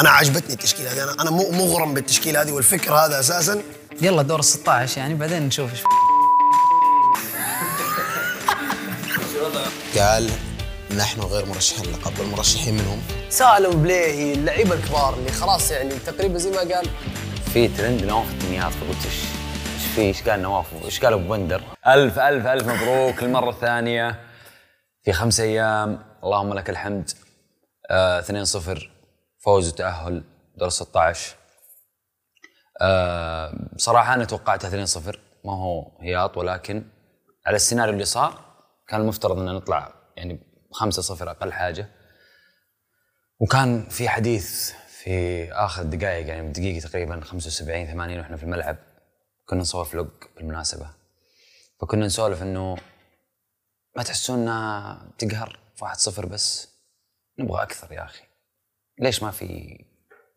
أنا عجبتني التشكيلة هذه. أنا أنا مو- مغرم بالتشكيلة هذه والفكر هذا أساسا. يلا دور ال 16 يعني بعدين نشوف إيش قال نحن غير مرشحين للقب المرشحين منهم سالم بليهي اللعيبة الكبار اللي خلاص يعني تقريبا زي ما قال. في ترند نواف الدنيات فقلت إيش إيش في؟ إيش قال نواف؟ إيش قال أبو بندر؟ الف الف ألف مبروك للمرة الثانية. في خمس أيام اللهم لك الحمد. آه 2-0 فوز وتاهل دور 16 آه صراحة أنا توقعتها 2-0 ما هو هياط ولكن على السيناريو اللي صار كان المفترض ان نطلع يعني 5-0 أقل حاجة. وكان في حديث في آخر دقائق يعني من دقيقه تقريبا 75 80 وإحنا في الملعب كنا نصور فلوج بالمناسبة. فكنا نسولف إنه ما تحسون تقهر؟ في 1-0 بس. نبغى أكثر يا أخي. ليش ما في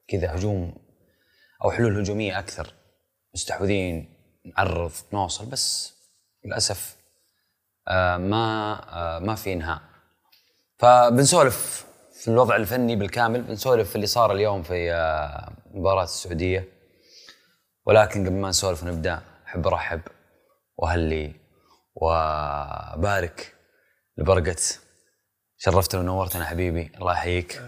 كذا هجوم أو حلول هجومية أكثر؟ مستحوذين نعرض نوصل بس للأسف آه ما آه ما في إنهاء. فبنسولف في الوضع الفني بالكامل بنسولف في اللي صار اليوم في آه، مباراة السعودية. ولكن قبل ما نسولف ونبدأ أحب أرحب وأهلي وبارك لبرقت شرفتنا ونورتنا حبيبي الله يحييك.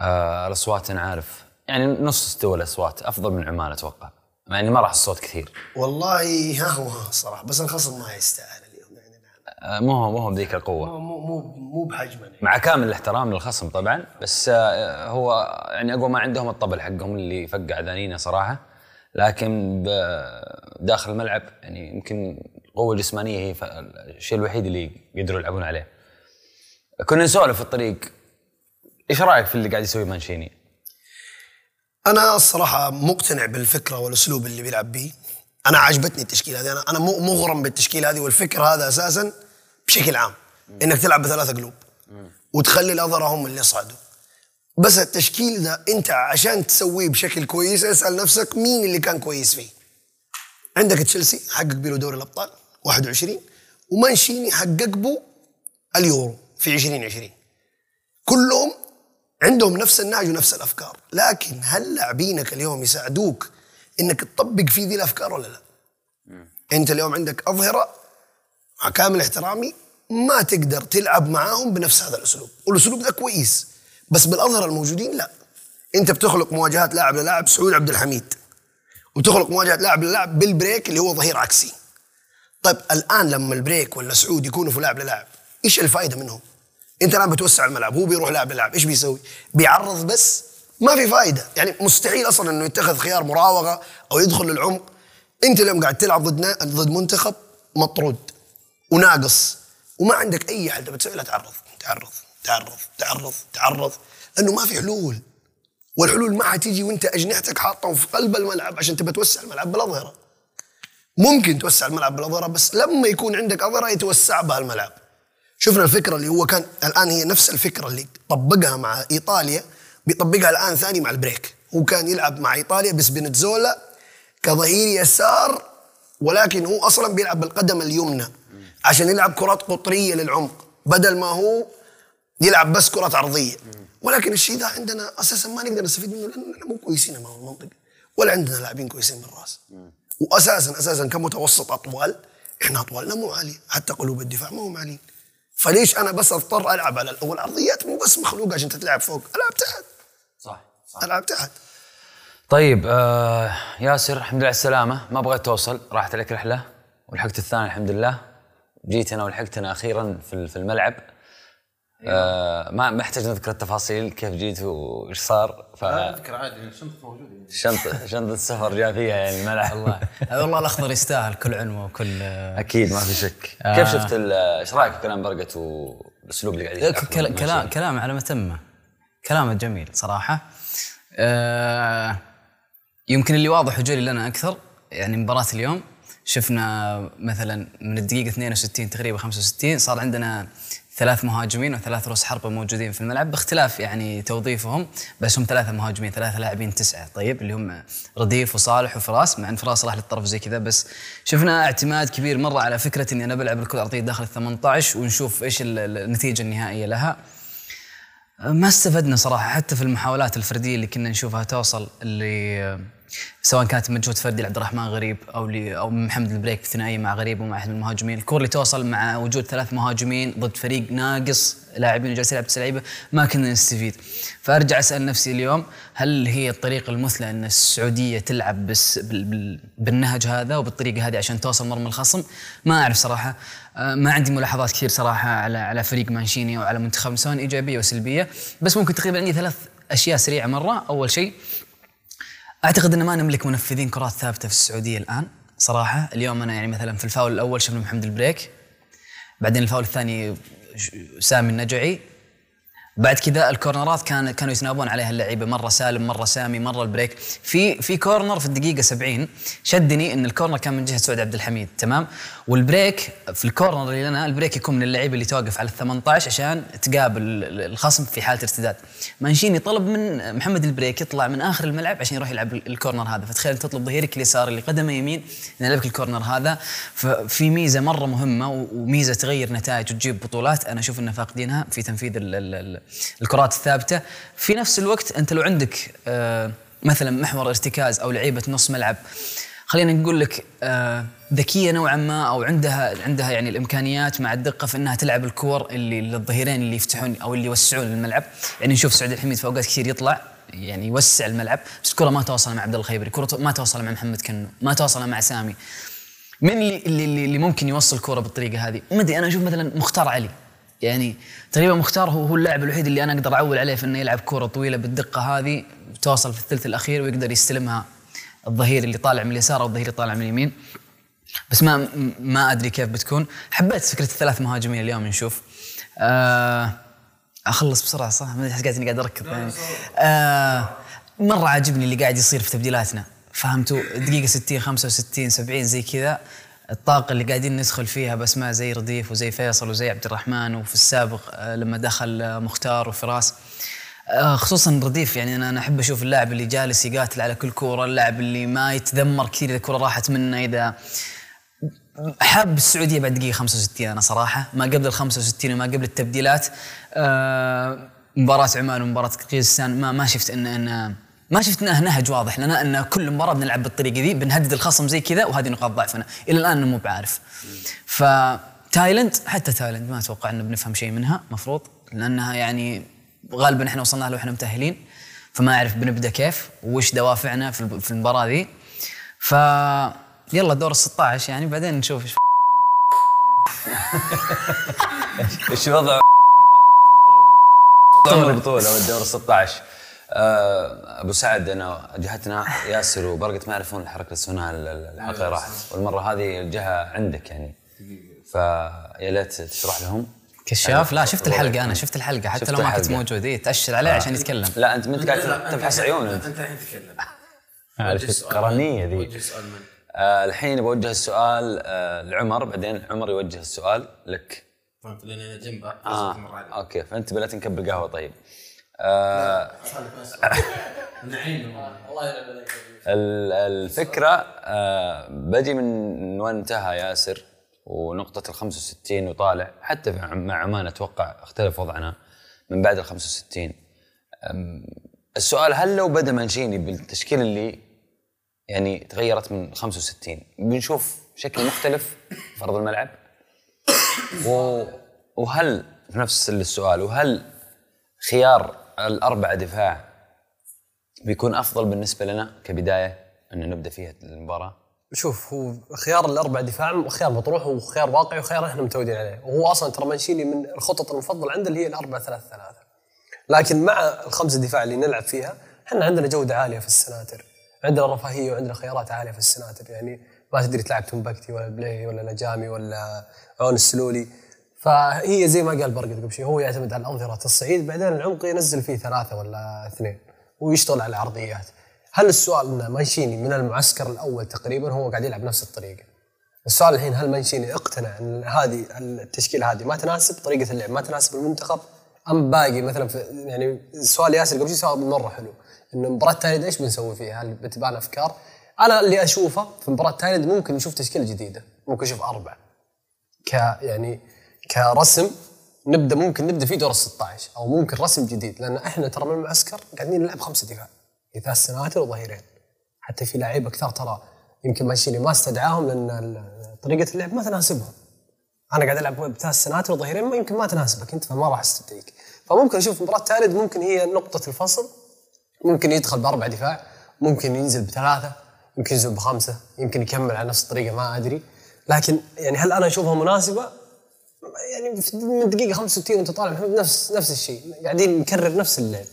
آه الأصوات أنا عارف يعني نص استوى الأصوات أفضل من عمان أتوقع. مع إني ما راح الصوت كثير. والله ها هو ها الصراحه بس الخصم ما يستاهل اليوم يعني. آه مو هو مو هو بذيك القوة. مو مو مو بحجمه يعني. مع كامل الاحترام للخصم طبعا. بس آه، هو يعني اقوى ما عندهم الطبل حقهم اللي يفقع ذانينا صراحة. لكن داخل الملعب يعني يمكن القوة الجسمانية هي الشيء الوحيد اللي يقدروا يلعبون عليه. كنا نسولف في الطريق. إيش رأيك في اللي قاعد يسويه مانشيني؟ أنا الصراحة مقتنع بالفكرة والأسلوب اللي بيلعب به أنا عجبتني التشكيلة هذه. أنا أنا مغرم بالتشكيلة هذه والفكر هذا أساسا بشكل عام. إنك تلعب بثلاثة قلوب وتخلي الاظهره هم اللي يصعدوا. بس التشكيل ده أنت عشان تسويه بشكل كويس اسأل نفسك مين اللي كان كويس فيه. عندك تشيلسي حقق بيه دوري الأبطال 21 ومانشيني حقق به اليورو في 2020 كلهم عندهم نفس النهج ونفس الأفكار. لكن هل لاعبينك اليوم يساعدوك إنك تطبق فيه ذي الأفكار ولا لا؟ أنت اليوم عندك أظهرة مع كامل احترامي ما تقدر تلعب معاهم بنفس هذا الأسلوب. والأسلوب ده كويس بس بالأظهرة الموجودين لا. أنت بتخلق مواجهات لاعب للاعب سعود عبد الحميد وتخلق مواجهه لاعب للاعب بالبريك اللي هو ظهير عكسي. طيب الآن لما البريك ولا سعود يكونوا في لاعب للاعب إيش الفائدة منهم؟ انت الان بتوسع الملعب هو بيروح لاعب للاعب إيش بيسوي؟ بيعرض بس ما في فائده يعني مستحيل أصلا إنه يتخذ خيار مراوغة أو يدخل للعمق. أنت اليوم قاعد تلعب ضد ضد منتخب مطرود وناقص وما عندك أي حل. تبي تسوي تعرض تعرض تعرض تعرض تعرض لأنه ما في حلول. والحلول ما حتيجي وأنت أجنحتك حاطهم في قلب الملعب عشان تبى توسع الملعب بالأظهرة. ممكن توسع الملعب بالأظهرة بس لما يكون عندك أظهرة يتوسع بها الملعب. شفنا الفكرة اللي هو كان الآن هي نفس الفكرة اللي طبقها مع إيطاليا بيطبقها الآن ثاني مع البريك. هو كان يلعب مع إيطاليا بس بنتزولا كظهير يسار ولكن هو أصلا بيلعب بالقدم اليمنى عشان يلعب كرات قطرية للعمق. بدل ما هو يلعب بس كرات عرضية. ولكن الشيء ده عندنا أساسا ما نقدر نستفيد منه لأنه مو كويسين مع المنطقة ولا عندنا لاعبين كويسين بالراس واساسا أساسا كمتوسط أطوال إحنا أطوالنا مو عالية حتى قلوب الدفاع ما هم عاليين فليش أنا بس أضطر ألعب على الأول؟ العرضيات مو بس مخلوقة عشان تتلعب فوق ألعب تحت. صح ألعب تحت. طيب آه ياسر الحمد لله على السلامة. ما بغيت توصل راحت عليك رحلة ولحقت الثاني الحمد لله. جيت أنا ولحقتنا أخيرا في في الملعب. آه ما ما احتاج نذكر التفاصيل كيف جيت وإيش صار. ف أذكر عادي الشنطه موجودة. شنطة شنطة السفر جاء فيها يعني الملعب الله والله. الأخضر يستاهل كل عنوة وكل أكيد ما في شك. آه. كيف شفت ال- إيش رأيك في كلام برقت والاسلوب اللي قاعد كلام كلام على متمه كلامه جميل صراحة. آه يمكن اللي واضح وجلي لنا أكثر يعني مباراة اليوم شفنا مثلا من الدقيقة 62 تقريبا 65 صار عندنا ثلاث مهاجمين وثلاث رؤوس حربة موجودين في الملعب باختلاف يعني توظيفهم بس هم ثلاثة مهاجمين ثلاثة لاعبين تسعة طيب اللي هم رديف وصالح وفراس مع إن فراس راح للطرف زي كذا بس شفنا اعتماد كبير مرة على فكرة إني أنا بلعب الكرة الارضية داخل ال 18 ونشوف إيش ال- النتيجة النهائية لها. ما استفدنا صراحة حتى في المحاولات الفردية اللي كنا نشوفها توصل اللي سواء كانت مجهود فردي لعبد الرحمن غريب أو لي أو محمد البريك ثنائية مع غريب ومع أحد المهاجمين، الكور اللي توصل مع وجود ثلاث مهاجمين ضد فريق ناقص لاعبين وجالس يلعب تسع لعيبة ما كنا نستفيد، فأرجع أسأل نفسي اليوم هل هي الطريقة المثلى إن السعودية تلعب بس بال- بال- بالنهج هذا وبالطريقة هذه عشان توصل مرمى الخصم؟ ما أعرف صراحة، ما عندي ملاحظات كثير صراحة على على فريق مانشيني أو على منتخب سواء إيجابية وسلبيه، بس ممكن تقريبا عندي ثلاث أشياء سريعة مرة، أول شيء أعتقد ان ما نملك منفذين كرات ثابتة في السعودية الآن صراحة. اليوم أنا يعني مثلا في الفاول الأول شفنا محمد البريك. بعدين الفاول الثاني سامي النجعي. بعد كذا الكورنرات كان كانوا يتناوبون عليها اللعيبة. مرة سالم مرة سامي مرة البريك. في في كورنر في الدقيقة 70 شدني إن ال corner كان من جهة سعود عبد الحميد. تمام؟ والبريك في ال corner اللي لنا البريك يكون من اللعيبه اللي توقف على ال 18 عشان تقابل ال- الخصم في حالة ارتداد مانشيني طلب من محمد البريك يطلع من آخر الملعب عشان يروح يلعب ال corner هذا. فتخيل تطلب ظهيرك اليسار اللي قدمه يمين يلعبك ال corner هذا. ففي ميزة مرة مهمة وميزة تغير نتائج وتجيب بطولات أنا أشوف ان فاقدينها في تنفيذ ال ال ال الكرات الثابتة. في نفس الوقت أنت لو عندك آه مثلا محور ارتكاز أو لعيبة نص ملعب خلينا نقول لك آه، ذكية نوعا ما أو عندها عندها يعني الإمكانيات مع الدقة في إنها تلعب الكور اللي للظهيرين اللي يفتحون أو اللي يوسعون الملعب. يعني نشوف سعود الحميد في أوقات كثير يطلع يعني يوسع الملعب بس الكرة ما توصل مع عبد الله الخيبري الكره ما توصل مع محمد كنو ما توصل مع سامي. من اللي اللي, اللي ممكن يوصل كوره بالطريقة هذه؟ ما أدري أنا أشوف مثلا مختار علي. يعني تقريبا مختار هو هو اللاعب الوحيد اللي أنا أقدر أعول عليه في إنه يلعب كوره طويلة بالدقة هذه توصل في الثلث الأخير ويقدر يستلمها الظهير اللي طالع من اليسار أو الظهير اللي طالع من اليمين. بس ما ما أدري كيف بتكون. حبيت فكرة الثلاث مهاجمين اليوم نشوف. آه أخلص بسرعة صح؟ ما أدري قاعد أركض يعني. آه مرة عاجبني اللي قاعد يصير في تبديلاتنا. فهمتوا؟ دقيقة 60 65 70 زي كذا. الطاقة اللي قاعدين ندخل فيها بس ما زي رديف وزي فيصل وزي عبد الرحمن وفي السابق آه، لما دخل آه، مختار وفراس. خصوصا رديف يعني أنا أحب أشوف اللاعب اللي جالس يقاتل على كل كورة، اللاعب اللي ما يتذمر كثير إذا الكورة راحت منه إذا حاب السعودية بعد دقيقة 65 أنا صراحة ما قبل ال 65 وما قبل التبديلات آه مباراة عمان ومباراة قرقيزستان ما ما شفت ان ان ما شفت انه نهج واضح لنا إن كل مباراة بنلعب بالطريقة ذي بنهدد الخصم زي كذا وهذه نقاط ضعفنا. إلى الآن مو بعارف. فتايلند حتى تايلند ما أتوقع إنه بنفهم شيء منها مفروض لأنها يعني غالبا إحنا وصلنا له وإحنا متأهلين فما أعرف بنبدأ كيف وش دوافعنا في المباراة ذي. ف يلا دور ال 16 يعني بعدين نشوف إيش إيش وضع وضع البطولة؟ والدور 16 آه، أبو سعد أنا جهتنا ياسر وبرقة ما يعرفون الحركة السنة الحلقة راحت والمرة هذه الجهة عندك يعني. فيا ليت تشرح لهم. كشاف؟ لا شفت الحلقة أنا شفت الحلقة حتى شفت لو ما كنت. موجود. إيه تأشر عليه عشان يتكلم. لا أنت ما أنت قاعد تفحص عيون؟ أنت أنت الحين تتكلم. عارف القرنيه ذي. من آه، الحين بوجه السؤال آه، لعمر بعدين عمر يوجه السؤال لك. فهمت لأن أنا جنبه آه عليه أوكي فأنت بلا تنكب قهوه طيب. آه نعيم. الله يلعب ال- الفكرة آه بجي من وين انتهى ياسر؟ ونقطة ال 65 وطالع. حتى مع عمان أتوقع اختلف وضعنا من بعد ال 65 أم، السؤال هل لو بدأ مانشيني بالتشكيل اللي يعني تغيرت من 65 بنشوف شكل مختلف في أرض الملعب؟ وهل في نفس السؤال وهل خيار الاربعه دفاع بيكون أفضل بالنسبة لنا كبداية أن نبدأ فيها المباراة؟ شوف هو خيار الأربع دفاع خيار مطروح وخيار واقعي وخيار إحنا متعودين عليه. وهو أصلا ترى مانشيني من الخطط المفضلة عنده اللي هي الأربع ثلاث ثلاثة لكن مع الخمسه دفاع اللي نلعب فيها إحنا عندنا جودة عالية في السناتر. عندنا رفاهية وعندنا خيارات عالية في السناتر. يعني ما تدري تلعب تمبكتي ولا بليهي ولا لجامي ولا عون السلولي. فهي زي ما قال برقد قبل شوي هو يعتمد على الأظهرة تصعد بعدين العمق ينزل فيه ثلاثة ولا اثنين ويشتغل على العرضيات هل السؤال ان مانشيني من المعسكر الأول تقريبا هو قاعد يلعب نفس الطريقة السؤال الحين هل مانشيني اقتنع إن هذه التشكيلة هذه ما تناسب طريقة اللعب ما تناسب المنتخب أم باقي مثلا في يعني سؤال ياسر قبل شوي سؤال مرة حلو انه مباراة تايلاند إيش بنسوي فيها؟ هل بتبان أفكار؟ أنا اللي أشوفه في مباراة تايلاند ممكن نشوف تشكيلة جديدة ممكن نشوف أربعة ك يعني كرسم نبدأ ممكن نبدأ في دور ال 16 أو ممكن رسم جديد لأن إحنا ترى من المعسكر قاعدين نلعب خمسة دفاع ثلاث سنوات وظهيرين حتى في لعيبه كثار ترى يمكن مانشيني ما استدعاهم لأن طريقة اللعب ما تناسبهم. أنا قاعد ألعب بثلاث سنوات وظهيرين يمكن ما تناسبك أنت فما راح أستدعيك. فممكن أشوف مباراة تالد ممكن هي نقطة الفصل ممكن يدخل بأربع دفاع ممكن ينزل بثلاثة يمكن ينزل بخمسة يمكن يكمل على نفس الطريقة ما أدري. لكن يعني هل أنا أشوفها مناسبة؟ يعني من دقيقة 65 وأنت طالع نفس نفس الشيء قاعدين نكرر نفس اللعب.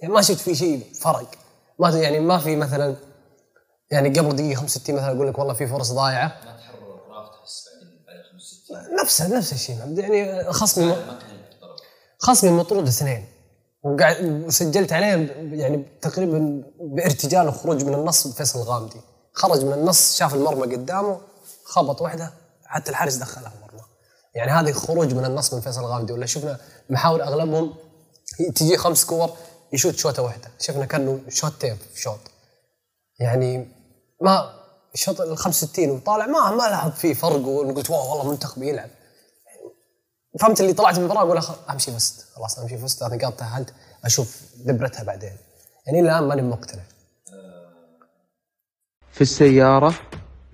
يعني ما شفت في شيء فرق. ما يعني ما في مثلا يعني قبل دقيقة 65 مثلا أقول لك والله في فرص ضايعة. ما تحرر الراف تحس بعدين بعد 65 نفس نفس الشيء يعني خصمي خصمي مطرود اثنين. وقاعد وسجلت عليه يعني تقريبا بارتجال وخروج من النص بفيصل الغامدي. خرج من النص شاف المرمى قدامه خبط واحدة حتى الحارس دخلها المرمى. يعني هذه خروج من النص من فيصل الغامدي ولا شفنا محاور أغلبهم تجي خمس كور يشوت شوطه واحدة. شفنا كأنه شوتين في شوط يعني ما الشوط ال 65 وطالع ما ما لاحظ فيه فرق وقلت واو والله منتخب يلعب. فهمت اللي طلعت من المباراه أقول أمشي فزت خلاص أمشي فزت ثلاث نقاط تاهلت أشوف دبرتها بعدين. يعني الآن ماني مقتنع. في السيارة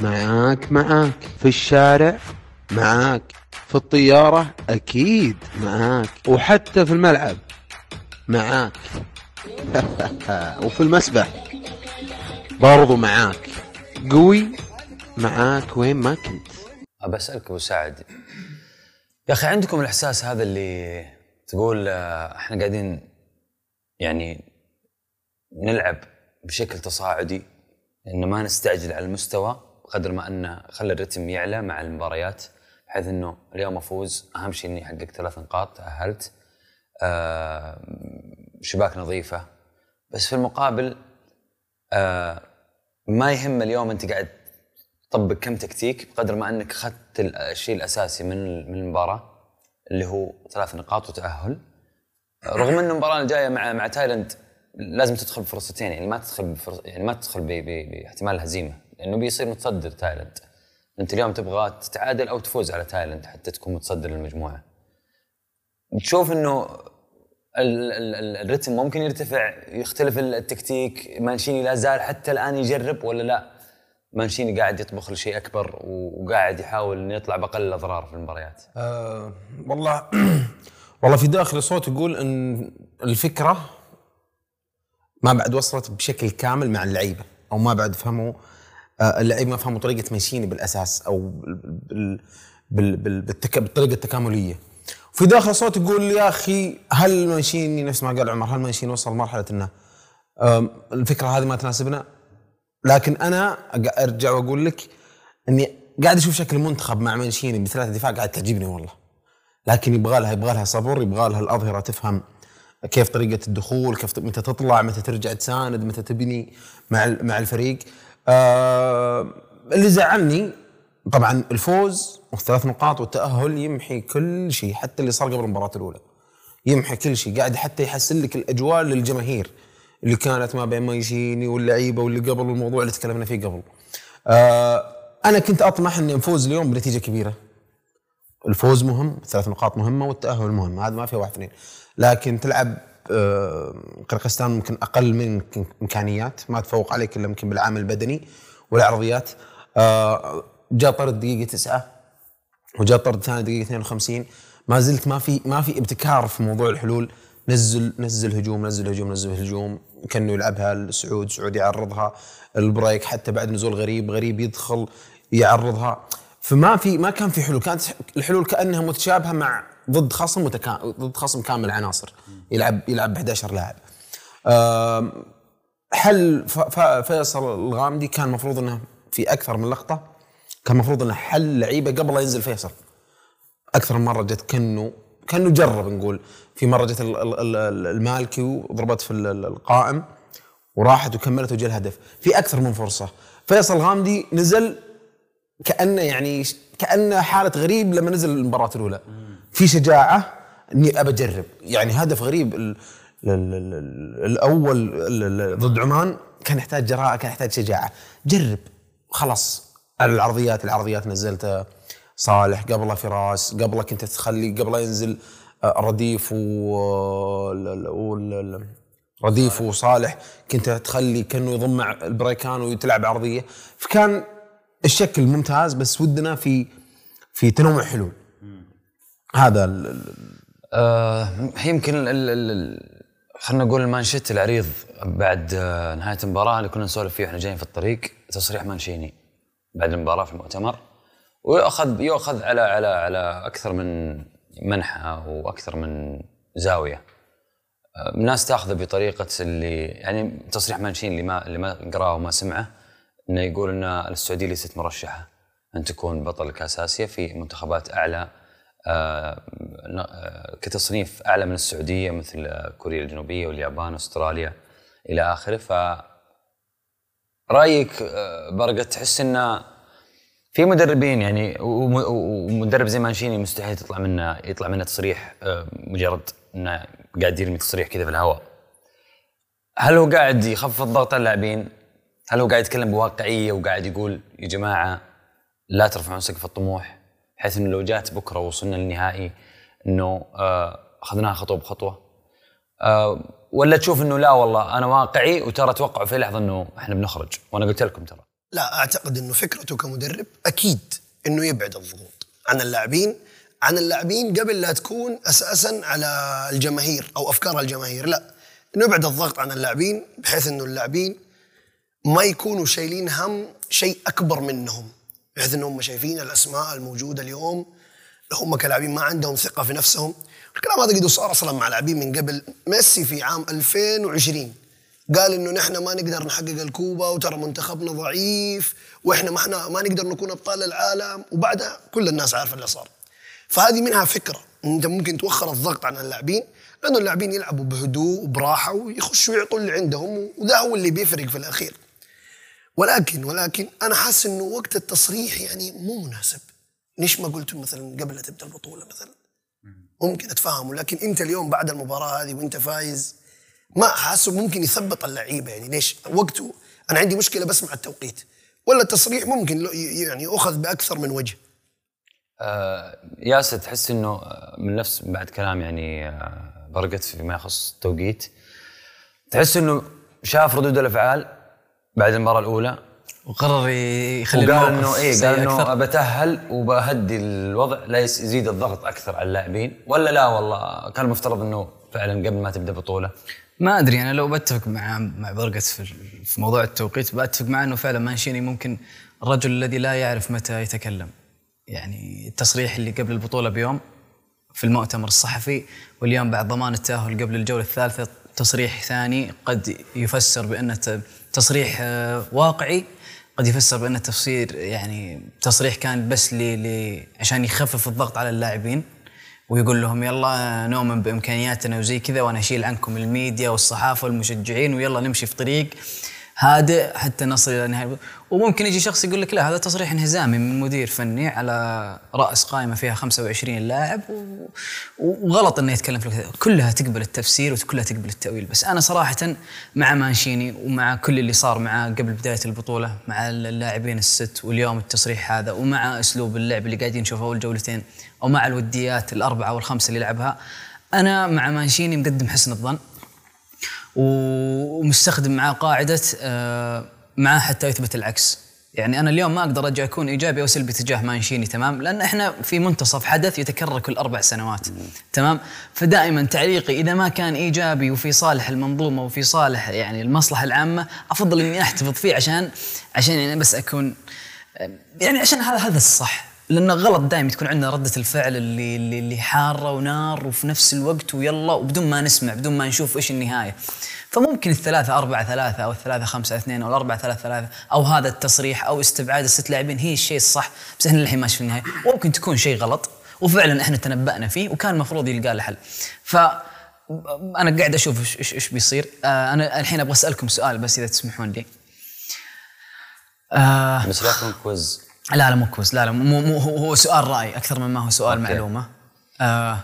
معاك معاك. في الشارع معاك. في الطيارة أكيد معاك. وحتى في الملعب معاك. وفي المسبح. برضو معاك. قوي. معاك. وين ما كنت. أبى أسألك أبو سعد. يا أخي عندكم الإحساس هذا اللي تقول آه، إحنا قاعدين يعني نلعب بشكل تصاعدي انه ما نستعجل على المستوى بقدر ما انه خلى الرتم يعلى مع المباريات بحيث إنه اليوم أفوز. أهم شيء إني أحقق ثلاث نقاط تأهلت. شباك نظيفة. بس في المقابل آه ما يهم اليوم أنت قاعد تطبق كم تكتيك بقدر ما أنك أخذت ال- الشيء الأساسي من من المباراة اللي هو ثلاث نقاط وتأهل. رغم انه المباراة الجاية مع مع تايلاند لازم تدخل بفرصتين يعني ما تدخل بفرص يعني ما تدخل باحتمال الهزيمه لأنه بيصير متصدر تايلاند. أنت اليوم تبغى تتعادل أو تفوز على تايلاند حتى تكون متصدر المجموعه تشوف إنه ال- ال- ال- الرتم ممكن يرتفع يختلف التكتيك مانشيني لا زال حتى الآن يجرب ولا لا؟ مانشيني قاعد يطبخ لشيء أكبر وقاعد يحاول إنه يطلع بأقل الأضرار في المباريات. آه والله والله في داخل صوت يقول إن الفكرة ما بعد وصلت بشكل كامل مع اللعيبة أو ما بعد فهموا آه اللعيبة ما فهموا طريقة مانشيني بالأساس أو بال بال بال بالطريقة التكاملية. وفي داخل صوت يقول يا أخي هل مانشيني نفس ما قال عمر هل مانشيني وصل لمرحلة إنه الفكرة هذه ما تناسبنا؟ لكن أنا أرجع وأقول لك إني قاعد أشوف شكل المنتخب مع مانشيني بثلاث دفاع قاعد تعجبني والله. لكن يبغى لها يبغى لها صبر يبغى لها الأظهرة تفهم كيف طريقة الدخول كيف متى تطلع متى ترجع تساند متى تبني مع مع الفريق. آه اللي زعلني طبعا الفوز والثلاث نقاط والتاهل يمحي كل شيء حتى اللي صار قبل المباراة الأولى يمحي كل شيء قاعد حتى يحسن لك الأجواء للجماهير اللي كانت ما بين مايشيني واللعيبة واللي قبل والموضوع اللي تكلمنا فيه قبل. آه أنا كنت أطمح إني نفوز اليوم بنتيجة كبيرة. الفوز مهم، ثلاث نقاط مهمة والتأهل مهم، هذا ما فيه واحد اثنين. لكن تلعب آه قرقستان ممكن أقل منك إمكانيات، ما تفوق عليك إلا يمكن بالعامل البدني والعرضيات. آه جاء طرد دقيقة تسعة وجاء طرد ثاني دقيقة 52 ما زلت ما في ما في ابتكار في موضوع الحلول. نزل نزل هجوم نزل هجوم نزل هجوم. كأنه يلعبها السعود سعود يعرضها. البريك حتى بعد نزول غريب غريب يدخل يعرضها. فما في ما كان في حلول. كانت الحلول كأنها متشابهة مع ضد خصم. ضد خصم كامل عناصر. يلعب يلعب ب 11 لاعب حل فيصل الغامدي كان المفروض إنه في أكثر من لقطة. كان المفروض إنه حل لعيبة قبل لا ينزل فيصل. أكثر من مرة جت كانه كانه جرب نقول. في مرة جت ال- ال- ال- المالكي وضربت في ال- ال- القائم وراحت وكملت وجا الهدف. في أكثر من فرصة. فيصل غامدي نزل كأنه يعني كأنه حالة غريب لما نزل المباراة الأولى. في شجاعة إني أبى أجرب. يعني هدف غريب. ال ال ال ال الأول ال- ال- ضد عمان كان يحتاج جراءة كان يحتاج شجاعة. جرب. خلاص. على العرضيات العرضيات نزلت صالح قبله فراس قبله كنت تخلي قبله ينزل آه، رديف و رديف وصالح. كنت تخلي كأنه يضم مع البريكان وتلعب عرضية. فكان الشكل ممتاز بس ودنا في في تنوع حلول هذا ال- آه يمكن خلينا نقول المانشيت العريض بعد آه، نهاية المباراة اللي كنا نسولف فيه وإحنا جايين في الطريق تصريح مانشيني. بعد المباراة في المؤتمر ويؤخذ يؤخذ على على على أكثر من منحى وأكثر من زاوية. الناس تأخذه بطريقة اللي يعني تصريح مانشيني اللي ما اللي ما قراه وما سمعه إنه يقول إن السعودية ليست مرشحة أن تكون بطل كاس اسيا في منتخبات أعلى. آه، كتصنيف أعلى من السعودية مثل كوريا الجنوبية واليابان واستراليا إلى آخره. ف رأيك آه، برقت تحس إنه في مدربين يعني وم- ومدرب زي مانشيني مستحيل تطلع منه يطلع منه تصريح آه، مجرد إنه قاعد يرمي تصريح كذا في الهواء. هل هو قاعد يخفف الضغط على اللاعبين؟ هل هو قاعد يتكلم بواقعية وقاعد يقول يا جماعة لا ترفعون سقف الطموح؟ بحيث إنه لو جات بكرة وصلنا للنهائي إنه آه، أخذناها خطوة بخطوة. ولا تشوف إنه لا والله أنا واقعي وترى توقعوا في لحظة إنه إحنا بنخرج؟ وأنا قلت لكم ترى. لا أعتقد إنه فكرته كمدرب أكيد إنه يبعد الضغوط عن اللاعبين عن اللاعبين قبل لا تكون أساسا على الجماهير أو أفكار الجماهير لا. إنه يبعد الضغط عن اللاعبين بحيث إنه اللاعبين ما يكونوا شايلين هم شيء أكبر منهم بحيث إنهم هم شايفين الأسماء الموجودة اليوم هم كلاعبين ما عندهم ثقة في نفسهم الكلام هذا قد صار أصلا مع لاعبين من قبل ميسي في عام 2020 قال إنه نحن ما نقدر نحقق الكوبا وترى منتخبنا ضعيف وإحنا ما إحنا ما نقدر نكون أبطال العالم. وبعدها كل الناس عارفه اللي صار. فهذه منها فكرة. أنت ممكن توخر الضغط عن اللاعبين لأنه اللاعبين يلعبوا بهدوء وبراحة ويخشوا يعطوا اللي عندهم وده هو اللي بيفرق في الأخير. ولكن ولكن أنا حاسس إنه وقت التصريح يعني مو مناسب. ليش ما قلت مثلا قبل لا تبدأ البطولة مثلا؟ ممكن اتفهمه لكن أنت اليوم بعد المباراة هذه وأنت فايز ما حاسه ممكن يثبط اللعيبة. يعني ليش؟ وقته أنا عندي مشكلة بس مع التوقيت. ولا التصريح ممكن يعني يؤخذ بأكثر من وجه. آه، ياسر تحس إنه آه، من نفس بعد كلام يعني آه، برقت فيما يخص التوقيت تحس إنه شاف ردود الأفعال بعد المباراة الأولى؟ وقرر يخلي وقال إنه إيه سيء قال إنه. بتاهل وبهدي الوضع لا يزيد الضغط أكثر على اللاعبين ولا لا؟ والله كان المفترض إنه فعلا قبل ما تبدأ البطوله ما أدري أنا لو بتفق مع مع برقت في في موضوع التوقيت بتفق معه إنه فعلا مانشيني ممكن الرجل الذي لا يعرف متى يتكلم. يعني التصريح اللي قبل البطولة بيوم في المؤتمر الصحفي واليوم بعد ضمان التأهل قبل الجولة الثالثة تصريح ثاني قد يفسر بأنه تصريح آه، واقعي. قد يفسر بانه تفسير يعني تصريح كان بس ل ل عشان يخفف الضغط على اللاعبين ويقول لهم يلا نؤمن بإمكانياتنا وزي كذا وأنا أشيل عنكم الميديا والصحافة والمشجعين ويلا نمشي في طريق. هادئ حتى نصل إلى نهايه وممكن يجي شخص يقول لك لا هذا تصريح انهزامي من مدير فني على رأس قائمة فيها 25 لاعب وغلط إنه يتكلم في الكذا. كلها تقبل التفسير وكلها تقبل التأويل. بس أنا صراحة مع مانشيني ومع كل اللي صار معاه قبل بداية البطولة مع اللاعبين الست واليوم التصريح هذا ومع أسلوب اللعب اللي قاعدين نشوفه اول جولتين أو مع الوديات الأربعة والخمسة اللي لعبها أنا مع مانشيني مقدم حسن الظن. ومستخدم معاه قاعدة آه، معاه حتى يثبت العكس. يعني أنا اليوم ما أقدر أجي أكون إيجابي أو سلبي تجاه مانشيني تمام؟ لأن إحنا في منتصف حدث يتكرر كل أربع سنوات تمام؟ فدائما تعليقي إذا ما كان إيجابي وفي صالح المنظومة وفي صالح يعني المصلحة العامة أفضل إني أحتفظ فيه عشان عشان يعني بس أكون يعني عشان هذا هذا الصح. لأنه غلط دائما تكون عندنا ردة الفعل اللي اللي, حارة ونار وفي نفس الوقت ويلا وبدون ما نسمع بدون ما نشوف إيش النهاية. فممكن الثلاثة أربعة ثلاثة أو الثلاثة خمسة اثنين أو الأربعة ثلاثة ثلاثة أو هذا التصريح أو استبعاد الست لاعبين هي الشيء الصح. بس إحنا الحين ماشي في النهاية وممكن تكون شيء غلط وفعلا إحنا تنبأنا فيه وكان المفروض يلقى له حل. ف أنا قاعد أشوف إيش إيش بيصير. آه أنا الحين أبغى أسألكم سؤال بس إذا تسمحون لي. آه بس quiz. لا لا مو quiz. لا لا مو مو هو هو سؤال راي أكثر مما هو سؤال okay. معلومة. آه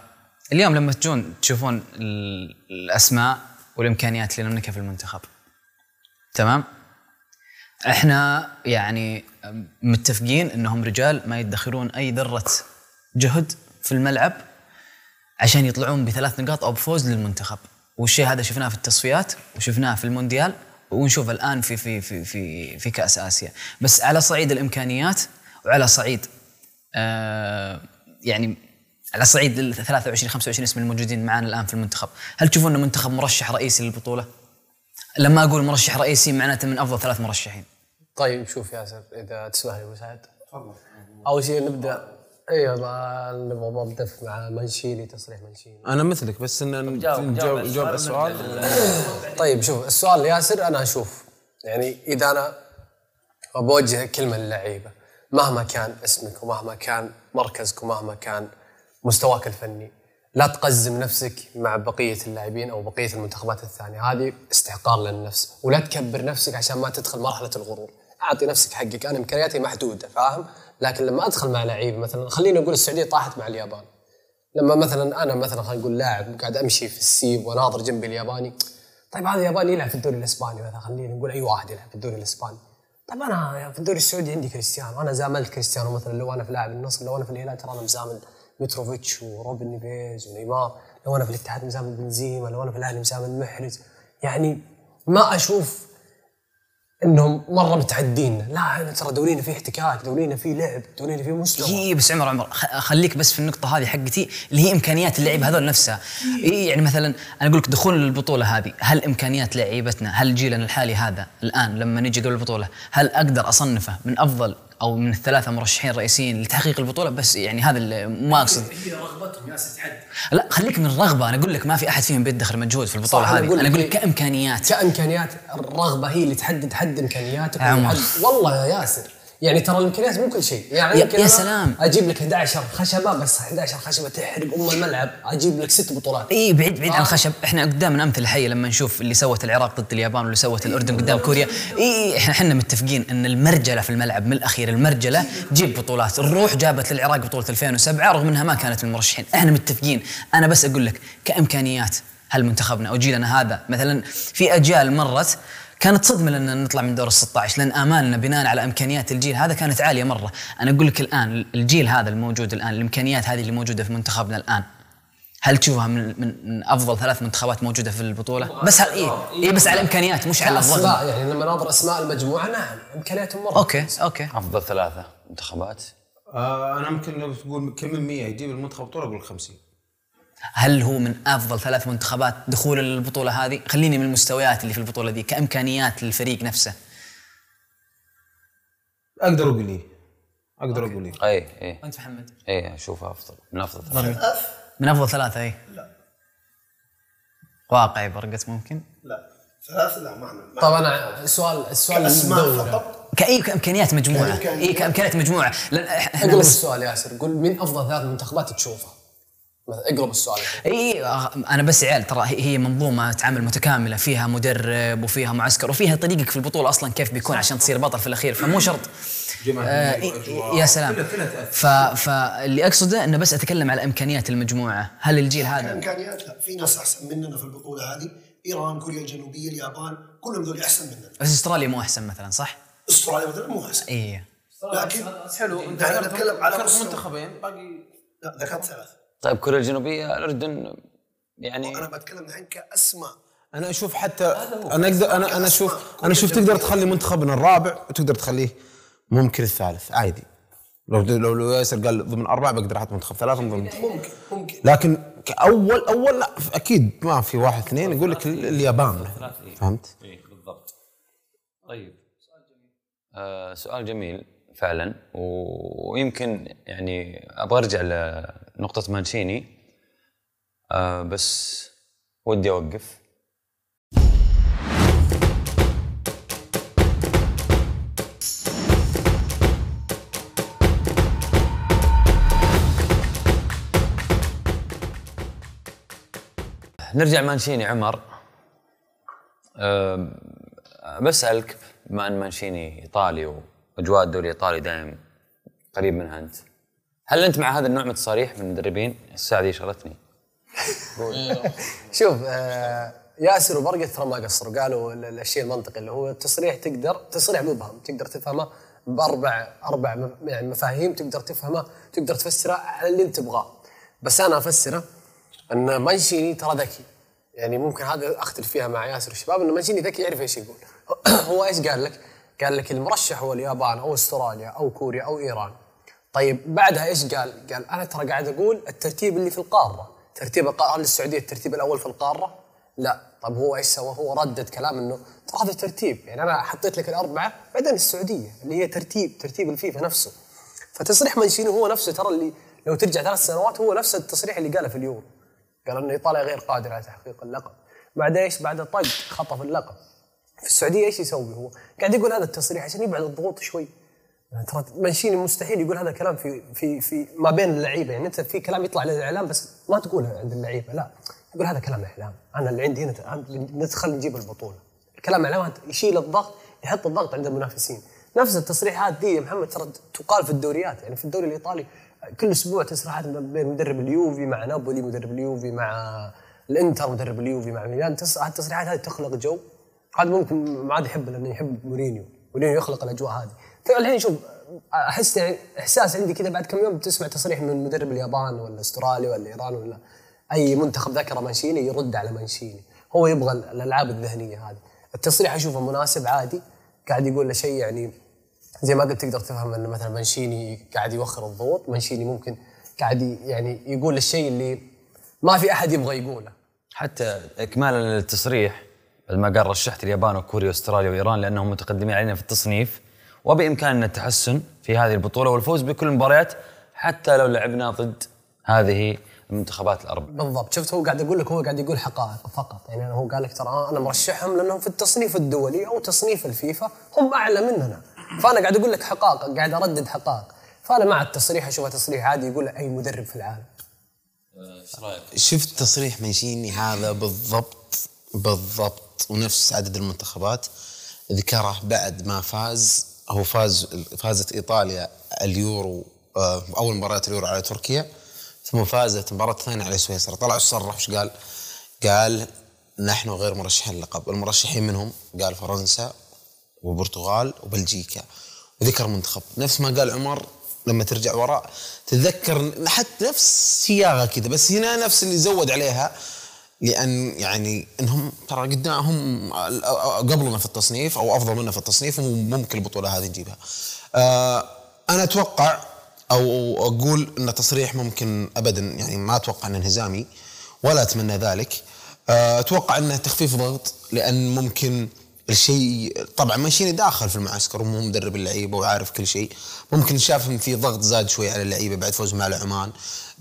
اليوم لما تجون تشوفون ال- الأسماء والإمكانيات اللي نملكها في المنتخب. تمام؟ إحنا يعني متفقين إنهم رجال ما يدخرون أي ذرة جهد في الملعب عشان يطلعون بثلاث نقاط أو بفوز للمنتخب. والشيء هذا شفناه في التصفيات وشفناه في المونديال. ونشوف الآن في في في في في كأس آسيا. بس على صعيد الإمكانيات وعلى صعيد آه يعني على صعيد ال 23 25 اسم الموجودين معنا الآن في المنتخب. هل تشوفون إنه منتخب مرشح رئيسي للبطولة؟ لما أقول مرشح رئيسي معناته من أفضل ثلاث مرشحين. طيب شوف ياسر إذا تسمح لي أبو سعد. تفضل. أول شيء نبدأ أيوه ما نبغى نبدا مع منشيني تصريح منشيني. أنا مثلك بس إن نجاوب نجاوب نجاوب على السؤال. طيب شوف السؤال ياسر أنا أشوف يعني إذا أنا بوجه كلمة للعيبة مهما كان اسمك ومهما كان مركزك ومهما كان مستواك الفني لا تقزم نفسك مع بقية اللاعبين أو بقية المنتخبات الثانية. هذه استحقار للنفس ولا تكبر نفسك عشان ما تدخل مرحلة الغرور. أعطي نفسك حقك أنا إمكانياتي محدودة فاهم؟ لكن لما أدخل مع لعيب مثلا خليني أقول السعودية طاحت مع اليابان. لما مثلا أنا مثلا خلينا نقول لاعب قاعد أمشي في السيب وناظر جنبي الياباني طيب هذا ياباني يلعب في الدوري الإسباني مثلا خلينا نقول أي واحد يلعب في الدوري الإسباني. طيب أنا في الدوري السعودي عندي كريستيانو أنا زاملت كريستيانو مثلا لو أنا في لاعب النصر لو أنا في الهلال ترى أنا مزامل ميتروفيتش وروبن نيفيز ونيمار لو أنا في الاتحاد مزامل بنزيما لو أنا في الأهلي مزامل محرز. يعني ما أشوف إنهم مرة متعدين. لا إحنا ترى دورينا فيه احتكاك دورينا فيه لعب دورينا فيه مستوى. هي بس عمر عمر خ- خليك بس في النقطة هذه حقتي اللي هي إمكانيات اللعيبة هذول نفسها. إيه يعني مثلا أنا أقول لك دخول البطولة هذه هل إمكانيات لعيبتنا هل جيلنا الحالي هذا الآن لما نجي قبل البطولة هل أقدر أصنفه من أفضل أو من الثلاثة مرشحين رئيسيين لتحقيق البطولة بس يعني هذا ما أقصد. هي رغبتهم تحدي لا خليك من الرغبة. أنا أقول لك ما في أحد فيهم بيدخر مجهود في أنا هذه. أقول أنا لك كإمكانيات. كإمكانيات الرغبة هي اللي تحدد حد إمكانياتك. عمر. والله يا ياسر. يعني ترى الامكانيات مو كل شيء. يعني يا- يا سلام. أجيب لك 11 خشبة بس 11 خشبة تحرق أم الملعب. أجيب لك ست بطولات. إي بعيد بعيد عن آه. الخشب. إحنا قدامنا امثله حية لما نشوف اللي سوت العراق ضد اليابان واللي سوت الأردن قدام كوريا. إي إحنا إحنا متفقين إن المرجلة في الملعب من الأخير المرجلة تجيب بطولات. الروح جابت للعراق بطولة 2007 رغم إنها ما كانت من المرشحين إحنا متفقين. أنا بس أقول لك كأمكانيات هل منتخبنا أو جيلنا هذا. مثلا في أجيال مرت كانت صدمة لنا نطلع من دور ال 16 لأن آمالنا بناء على إمكانيات الجيل هذا كانت عالية مرة، أنا أقول لك الآن الجيل هذا الموجود الآن الإمكانيات هذه اللي موجودة في منتخبنا الآن هل تشوفها من من أفضل ثلاث منتخبات موجودة في البطولة؟ بس هل إيه إيه بس على الامكانيات مش على. أسماء يعني لما ناظر أسماء المجموعة نعم إمكانياتهم مرة. أوكي أوكي. أفضل ثلاثة منتخبات؟ آه أنا ممكن لو تقول كم من 100 يجيب المنتخب بطولة أقول 50 هل هو من أفضل ثلاث منتخبات دخولا للبطوله هذه؟ خليني من المستويات اللي في البطولة دي كإمكانيات للفريق نفسه. أقدر أقول إيه أقدر أقول إيه أي إي وانت محمد؟ إي اشوفها أفضل من أفضل ثلاثة من أفضل ثلاثة إي؟ لا واقعي برقت ممكن؟ لا ثلاثة لا ما ما- طبعا أنا السؤال السؤال المدورة. فقط كاي كإمكانيات مجموعة. إي كإمكانيات مجموعة لأن إحنا اقلب بس السؤال ياسر قول مين أفضل ثلاث منتخبات تشوفها اقلب السؤال. إي أنا بس عيال ترى هي منظومة تعامل متكاملة فيها مدرب وفيها معسكر وفيها طريقك في البطولة أصلا كيف بيكون عشان تصير بطل في الأخير فمو شرط. آه يا سلام. فاللي أقصده إنه بس أتكلم على إمكانيات المجموعة. هل الجيل هذا؟ امكانيات لا في ناس أحسن مننا في البطولة هذه. إيران كوريا الجنوبية اليابان كلهم ذول أحسن مننا. بس أستراليا مو أحسن مثلا صح؟ أستراليا مثلا مو أحسن. إي. لكن حلو. انت نتكلم على. منتخبين باقي لا ذكرت ثلاث طيب كوريا الجنوبية الأردن يعني أنا بتكلم الحين كأسماء. أنا أشوف حتى أنا أقدر أنا أنا أشوف أنا أشوف تقدر تخلي منتخبنا الرابع وتقدر تخليه ممكن الثالث عادي. لو لو لو ياسر قال ضمن اربعه بقدر أحط منتخب ثلاثة من ضمن. ممكن ممكن لكن كاول أول لا أكيد ما في واحد اثنين يقول لك ال- اليابان فهمت؟ اي بالضبط. طيب آه سؤال جميل. فعلا. ويمكن يعني أبغى أرجع لنقطة مانشيني. آه بس ودي أوقف. نرجع مانشيني عمر. أه بسألك بما أن مانشيني إيطالي وأجواء الدوري الإيطالي دائم قريب منها أنت. هل أنت مع هذا النوع من التصاريح من المدربين؟ الساعة دي شغلتني. شوف آه ياسر وبرقة ترى ما قصروا. قالوا ال- الشيء المنطقي اللي هو التصريح تقدر تصريح مبهم تقدر تفهمه باربع أربع يعني مفاهيم تقدر تفهمه تقدر تفسره على اللي أنت تبغاه. بس أنا أفسره أن مانشيني ترى ذكي. يعني ممكن هذا أختلف فيها مع ياسر الشباب انه مانشيني ذكي يعرف إيش يقول. هو إيش قال لك؟ قال لك المرشح هو اليابان أو أستراليا أو كوريا أو إيران. طيب بعدها إيش قال؟ قال أنا ترى قاعد أقول الترتيب اللي في القارة. ترتيب القاره هل السعودية الترتيب الأول في القارة؟ لا. طب هو إيش سوى؟ هو ردد كلام إنه ترى هذا ترتيب يعني أنا حطيت لك الأربعة بعدين السعودية اللي هي ترتيب ترتيب الفيفا نفسه. فتصريح مانشيني هو نفسه؟ ترى اللي لو ترجع ثلاث سنوات هو نفس التصريح اللي قاله في اليورو. قال ان ايطاليا غير قادره على تحقيق اللقب. بعد إيش؟ بعد طق خطف اللقب. في السعودية إيش يسوي هو؟ قاعد يقول هذا التصريح عشان يبعد الضغوط شوي. يعني ترى مانشيني مستحيل يقول هذا الكلام في في في ما بين اللعيبة. يعني أنت في كلام يطلع للإعلام بس ما تقوله عند اللعيبة لا. يقول هذا كلام إعلام. أنا اللي عندي هنا ندخل نجيب البطولة. الكلام إعلام يشيل الضغط يحط الضغط عند المنافسين. نفس التصريحات دي يا محمد ترى تقال في الدوريات. يعني في الدوري الإيطالي كل أسبوع تصريحات بين مدرب اليوفي مع نابولي مدرب اليوفي مع الإنتر مدرب اليوفي مع ميلان. تص- التصريحات هذه تخلق جو. هذا ممكن ما عاد يحب لأنه يحب مورينيو. مورينيو يخلق الأجواء هذه. طيب الحين شوف أحس يعني إحساس عندي كذا بعد كم يوم تسمع تصريح من مدرب اليابان ولا استراليا ولا إيران ولا أي منتخب ذكر مانشيني يرد على مانشيني. هو يبغى الألعاب الذهنية هذه. التصريح أشوفه مناسب عادي قاعد يقول له شيء يعني زي ما قلت تقدر تفهم إن مثلا مانشيني قاعد يوخر الضغوط مانشيني ممكن قاعد يعني يقول الشيء اللي ما في أحد يبغى يقوله. حتى اكمالا للتصريح قال رشحت اليابان وكوريا واستراليا وإيران لأنهم متقدمين علينا في التصنيف. وبإمكاننا التحسن في هذه البطولة والفوز بكل المباريات حتى لو لعبنا ضد هذه المنتخبات الاربع بالضبط. شفت هو قاعد يقول لك هو قاعد يقول حقائق فقط. يعني هو قال لك ترى أنا مرشحهم لأنهم في التصنيف الدولي أو تصنيف الفيفا هم أعلى مننا. فأنا قاعد أقول لك حقائق قاعد أردد حقائق. فأنا مع التصريح اشوفه تصريح عادي يقول أي مدرب في العالم. إيش رأيك؟ شفت تصريح منشيني هذا بالضبط؟ بالضبط ونفس عدد المنتخبات. ذكره بعد ما فاز هو فاز فازت إيطاليا اليورو آه، أول مباراه اليورو على تركيا ثم فازت المباراه الثانية على سويسرا. طلع صرح وش قال؟ قال نحن غير مرشحين للقب المرشحين منهم قال فرنسا والبرتغال وبلجيكا. وذكر منتخب. نفس ما قال عمر لما ترجع وراء تتذكر حتى نفس صياغة كذا بس هنا نفس اللي زود عليها لأن يعني إنهم ترى قدامهم قبلنا في التصنيف أو أفضل منا في التصنيف وممكن البطوله هذه نجيبها. آه أنا أتوقع أو أقول إن تصريح ممكن ابدا يعني ما أتوقع انه انهزامي ولا أتمنى ذلك. آه أتوقع إنه تخفيف ضغط لأن ممكن الشيء طبعا ماشيني داخل في المعسكر ومو مدرب اللعيبة وعارف كل شيء ممكن شاف إن في ضغط زاد شوي على اللعيبة بعد فوزهم على عمان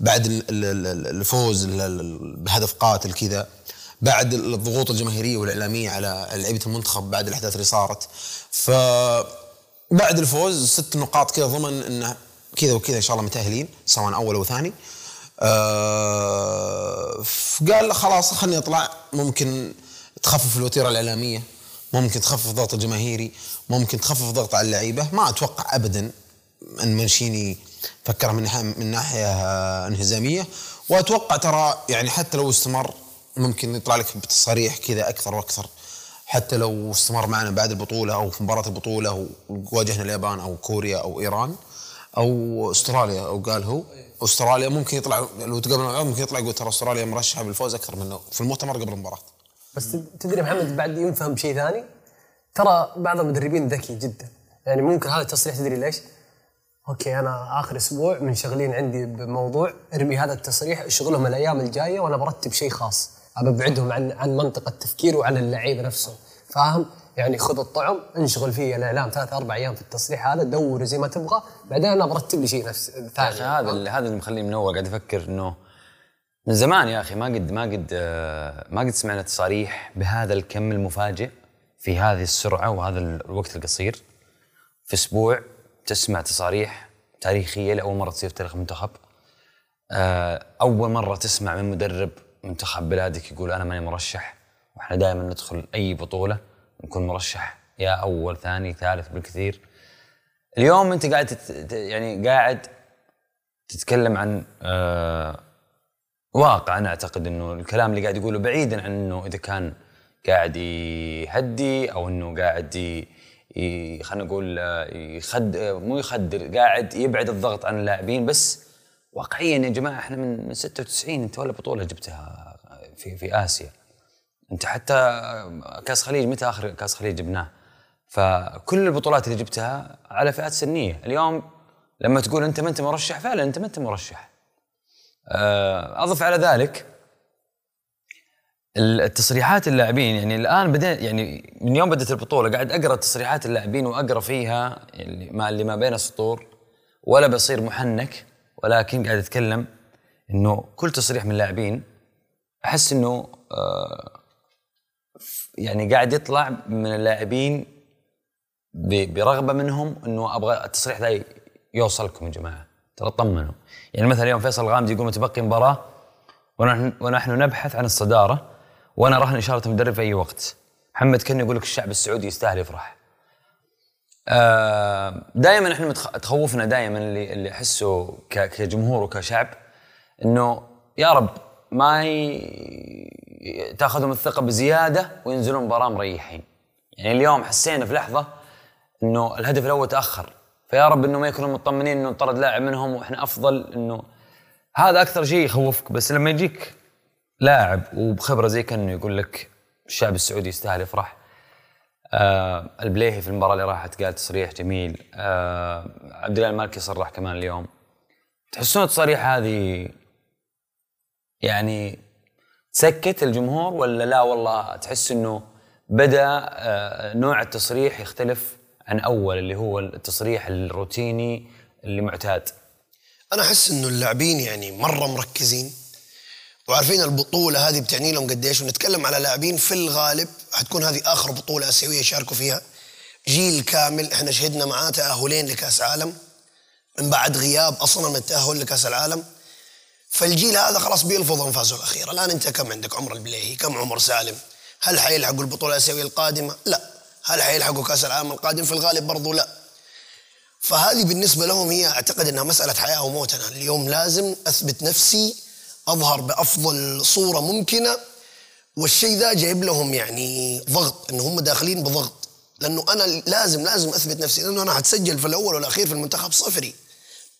بعد ال- ال- ال- الفوز ال- ال- بهدف قاتل كذا بعد الضغوط الجماهيرية والإعلامية على لعيبة المنتخب بعد الأحداث اللي صارت. ف بعد الفوز ست نقاط كذا ضمن انه كذا وكذا إن شاء الله متأهلين سواء أول أو ثاني. آه قال خلاص خلني أطلع. ممكن تخفف الوتيرة الإعلامية ممكن تخفف الضغط الجماهيري ممكن تخفف الضغط على اللعيبة. ما أتوقع ابدا أن منشيني فكر من من ناحية انهزامية. وأتوقع ترى يعني حتى لو استمر ممكن يطلع لك بتصاريح كذا أكثر وأكثر. حتى لو استمر معنا بعد البطولة أو في مباراة البطولة وواجهنا اليابان أو كوريا أو إيران أو أستراليا أو قال هو. أستراليا ممكن يطلع لو تقابلنا ممكن يطلع يقول ترى أستراليا مرشحة بالفوز أكثر منه في المؤتمر قبل المباراة. بس تدري محمد بعد ينفهم شيء ثاني؟ ترى بعض المدربين ذكي جدا. يعني ممكن هذا التصريح تدري ليش؟ أوكي أنا آخر أسبوع منشغلين عندي بموضوع ارمي هذا التصريح شغلهم الأيام الجاية وأنا برتب شيء خاص. أبعدهم عن عن منطقة التفكير وعن اللعيبه نفسهم فاهم؟ يعني خذ الطعم انشغل فيه الإعلام ثلاث أربع أيام في التصريح هذا دور زي ما تبغى. بعدين أنا برتب لي شيء نفس ثاني. هذا اللي هذا اللي مخليني منور قاعد أفكر إنه من زمان يا أخي ما قد ما قد ما قد سمعنا تصاريح بهذا الكم المفاجئ في هذه السرعة وهذا الوقت القصير. في أسبوع تسمع تصاريح تاريخية لأول مرة تصير في تاريخ المنتخب آه، أول مرة تسمع من مدرب منتخب بلادك يقول أنا ماني مرشح وإحنا دائما ندخل أي بطولة نكون مرشح يا أول ثاني ثالث بالكثير اليوم أنت قاعد. يعني قاعد تتكلم عن آه واقع أنا أعتقد إنه الكلام اللي قاعد يقوله بعيدا عن إنه إذا كان قاعد يهدي أو إنه قاعد. خلينا نقول يخد مو يخدر قاعد يبعد الضغط عن اللاعبين بس واقعيا يا جماعة إحنا من من 96 أنت ولا بطولة جبتها في في آسيا. أنت حتى كأس خليج متى آخر كأس خليج جبناه؟ فكل البطولات اللي جبتها على فئات سنية. اليوم لما تقول أنت ما أنت مرشح فعلا أنت ما أنت مرشح. آه، أضف على ذلك التصريحات اللاعبين يعني الآن بديت يعني من يوم بدأت البطولة قاعد أقرأ تصريحات اللاعبين وأقرأ فيها اللي ما اللي ما بين السطور ولا بصير محنك ولكن قاعد أتكلم إنه كل تصريح من اللاعبين أحس إنه آه يعني قاعد يطلع من اللاعبين برغبة منهم إنه أبغى التصريح ذا يوصلكم يا جماعة. ترى طمنوا. يعني مثلا اليوم فيصل الغامدي يقول متبقي مباراة ونحن, ونحن نبحث عن الصدارة وأنا رهن اشاره المدرب في اي وقت محمد كن يقول لك الشعب السعودي يستاهل يفرح دائما إحنا. تخوفنا دائما اللي اللي احسه. كجمهور وكشعب إنه يا رب ما ي... تأخذهم الثقة بزيادة وينزلون مباراة مريحين يعني اليوم حسينا في لحظة إنه الهدف الأول تأخر فيا رب إنه ما يكونوا مطمنين إنه طرد لاعب منهم وإحنا أفضل إنه هذا أكثر شيء يخوفك بس لما يجيك لاعب وبخبرة زي كأنه يقول لك الشعب السعودي يستاهل يفرح آه البليهي في المباراة اللي راحت قال تصريح جميل آه عبد الله المالكي صرح كمان اليوم. تحسون التصاريح هذه يعني تسكت الجمهور ولا لا؟ والله تحس إنه بدأ آه نوع التصريح يختلف عن أول اللي هو التصريح الروتيني اللي معتاد. أنا أحس إنه اللاعبين يعني مرة مركزين. وعارفين البطولة هذه بتعني لهم قديش؟ ونتكلم على لاعبين في الغالب حتكون هذه آخر بطولة آسيوية يشاركوا فيها. جيل كامل إحنا شهدنا معاه تأهلين لكأس عالم. من بعد غياب أصلا من التأهل لكأس العالم. فالجيل هذا خلاص بيلفظ أنفاسه الأخيرة. الآن أنت كم عندك؟ عمر البليهي كم عمر سالم؟ هل حيلحقوا البطولة الآسيوية القادمة؟ لا. هل حيلحقوا كأس العالم القادم في الغالب؟ برضو لا. فهذه بالنسبة لهم هي أعتقد أنها مسألة حياة وموت. أنا اليوم لازم أثبت نفسي أظهر بأفضل صورة ممكنة والشيء ذا جايب لهم يعني ضغط أنه هم داخلين بضغط. لأنه أنا لازم لازم أثبت نفسي لأنه أنا حتسجل في الأول والأخير في المنتخب صفري.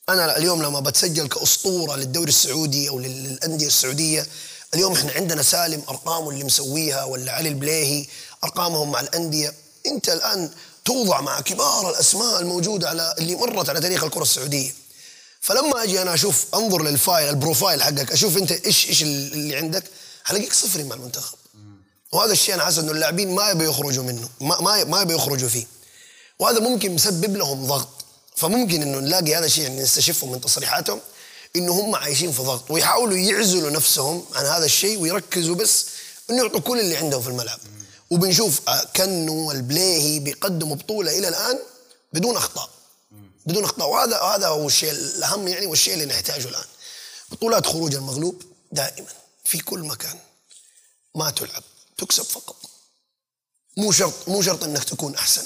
أنا اليوم لما بتسجل كأسطورة للدوري السعودي أو للأندية السعودية اليوم إحنا عندنا سالم أرقامه اللي مسويها ولا علي البليهي أرقامهم مع الأندية. أنت الآن توضع مع كبار الأسماء الموجودة على اللي مرت على تاريخ الكرة السعودية. فلما أجي أنا أشوف أنظر لل file ال profile حقك أشوف أنت إيش إيش اللي عندك حلاقيك صفري مع المنتخب. وهذا الشيء أنا حاسس إنه اللاعبين ما يبي يخرجوا منه ما ما ما يبي يخرجوا فيه. وهذا ممكن مسبب لهم ضغط. فممكن إنه نلاقي هذا الشيء يعني نستشفه من تصريحاتهم إنه هم عايشين في ضغط ويحاولوا يعزلوا نفسهم عن هذا الشيء ويركزوا بس إنه يعطوا كل اللي عندهم في الملعب. وبنشوف كنو والبليهي بيقدموا بطولة إلى الآن بدون أخطاء. بدون اخطاء وهذا هذا هو الشيء الأهم يعني والشيء اللي نحتاجه الآن. بطولات خروج المغلوب دائما في كل مكان. ما تلعب. تكسب فقط. مو شرط مو شرط إنك تكون أحسن.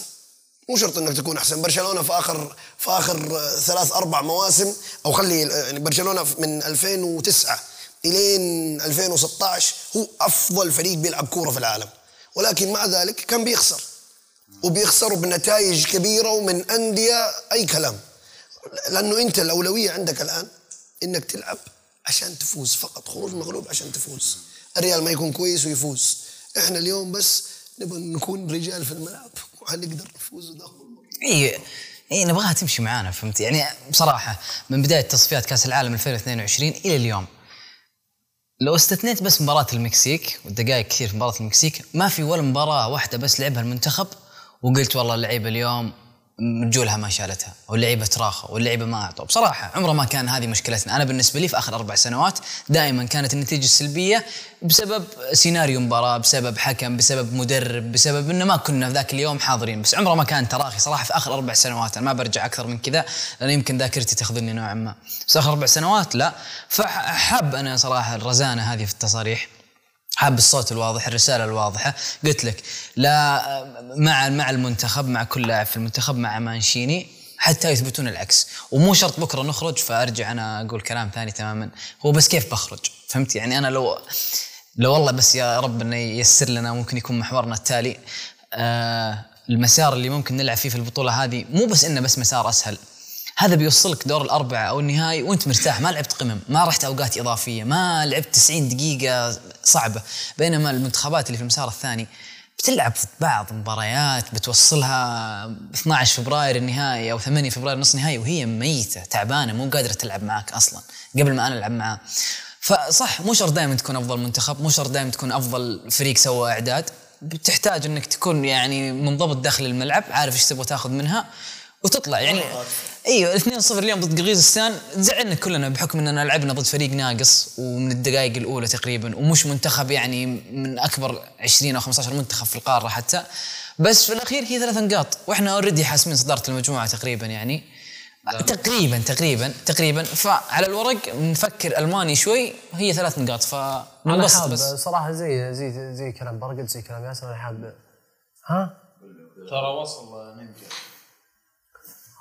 مو شرط إنك تكون أحسن. برشلونة في اخر في آخر ثلاث أربع مواسم أو خلي يعني برشلونة من 2009 إلين 2016 هو أفضل فريق بيلعب كورة في العالم. ولكن مع ذلك كان بيخسر. وبيخسر بنتائج كبيرة ومن أندية أي كلام. لأنه أنت الأولوية عندك الآن إنك تلعب عشان تفوز. فقط خروج مغلوب عشان تفوز. الريال ما يكون كويس ويفوز. إحنا اليوم بس نبغى نكون رجال في الملعب وحنقدر نفوز وناخذ إي إي نبغاها تمشي معانا فهمت؟ يعني بصراحة من بداية تصفيات كأس العالم 2022 إلى اليوم لو استثنيت بس مباراة المكسيك والدقائق كثير في مباراة المكسيك ما في ولا مباراة واحدة بس لعبها المنتخب وقلت والله اللعيبة اليوم رجولها ما شالتها واللعيبة تراخوا واللعيبة ما أعطوا. بصراحة عمره ما كان هذه مشكلتنا. أنا بالنسبة لي في آخر أربع سنوات دائما كانت النتيجة السلبية بسبب سيناريو مباراة بسبب حكم بسبب مدرب بسبب أنه ما كنا في ذاك اليوم حاضرين. بس عمره ما كان تراخي صراحة في آخر أربع سنوات. أنا ما برجع أكثر من كذا لأن يمكن ذاكرتي تخذلني نوعا ما. بس آخر أربع سنوات لا. فحاب أنا صراحة الرزانة هذه في التصاريح. حاب الصوت الواضح الرسالة الواضحة. قلت لك لا مع مع المنتخب مع كل لاعب في المنتخب مع مانشيني حتى يثبتون العكس. ومو شرط بكرة نخرج فأرجع أنا أقول كلام ثاني تماما. هو بس كيف بخرج؟ فهمت؟ يعني أنا لو لو والله بس يا رب إنه ييسر لنا ممكن يكون محورنا التالي. آه المسار اللي ممكن نلعب فيه في البطولة هذه مو بس إنه بس مسار أسهل. هذا بيوصلك دور الأربعة أو النهائي وأنت مرتاح ما لعبت قمم ما رحت أوقات إضافية ما لعبت 90 دقيقة صعبة. بينما المنتخبات اللي في المسار الثاني بتلعب بعض مباريات بتوصلها 12 فبراير النهائي أو 8 فبراير نص نهائي وهي ميتة تعبانة مو قادرة تلعب معك أصلا قبل ما أنا ألعب معاه فصح مو شرط دائما تكون أفضل منتخب مو شرط دائما تكون أفضل فريق سوى إعداد. بتحتاج إنك تكون يعني منضبط داخل الملعب عارف إيش تبغى تاخذ منها. وتطلع يعني. إيوه 2-0 اليوم ضد قرغيزستان زعلنا كلنا بحكم إننا لعبنا ضد فريق ناقص ومن الدقائق الأولى تقريبا ومش منتخب يعني من أكبر 20 أو 15 منتخب في القارة حتى. بس في الأخير هي ثلاث نقاط وإحنا اوريدي حاسمين صدارة المجموعة تقريبا يعني. تقريبا تقريبا تقريبا. فعلى الورق نفكر ألماني شوي هي ثلاث نقاط أنا فننبسط حاب بس. صراحة زي زي زي كلام برقد زي كلام ياسر أنا حاب. ها؟ ترى وصل نينجا.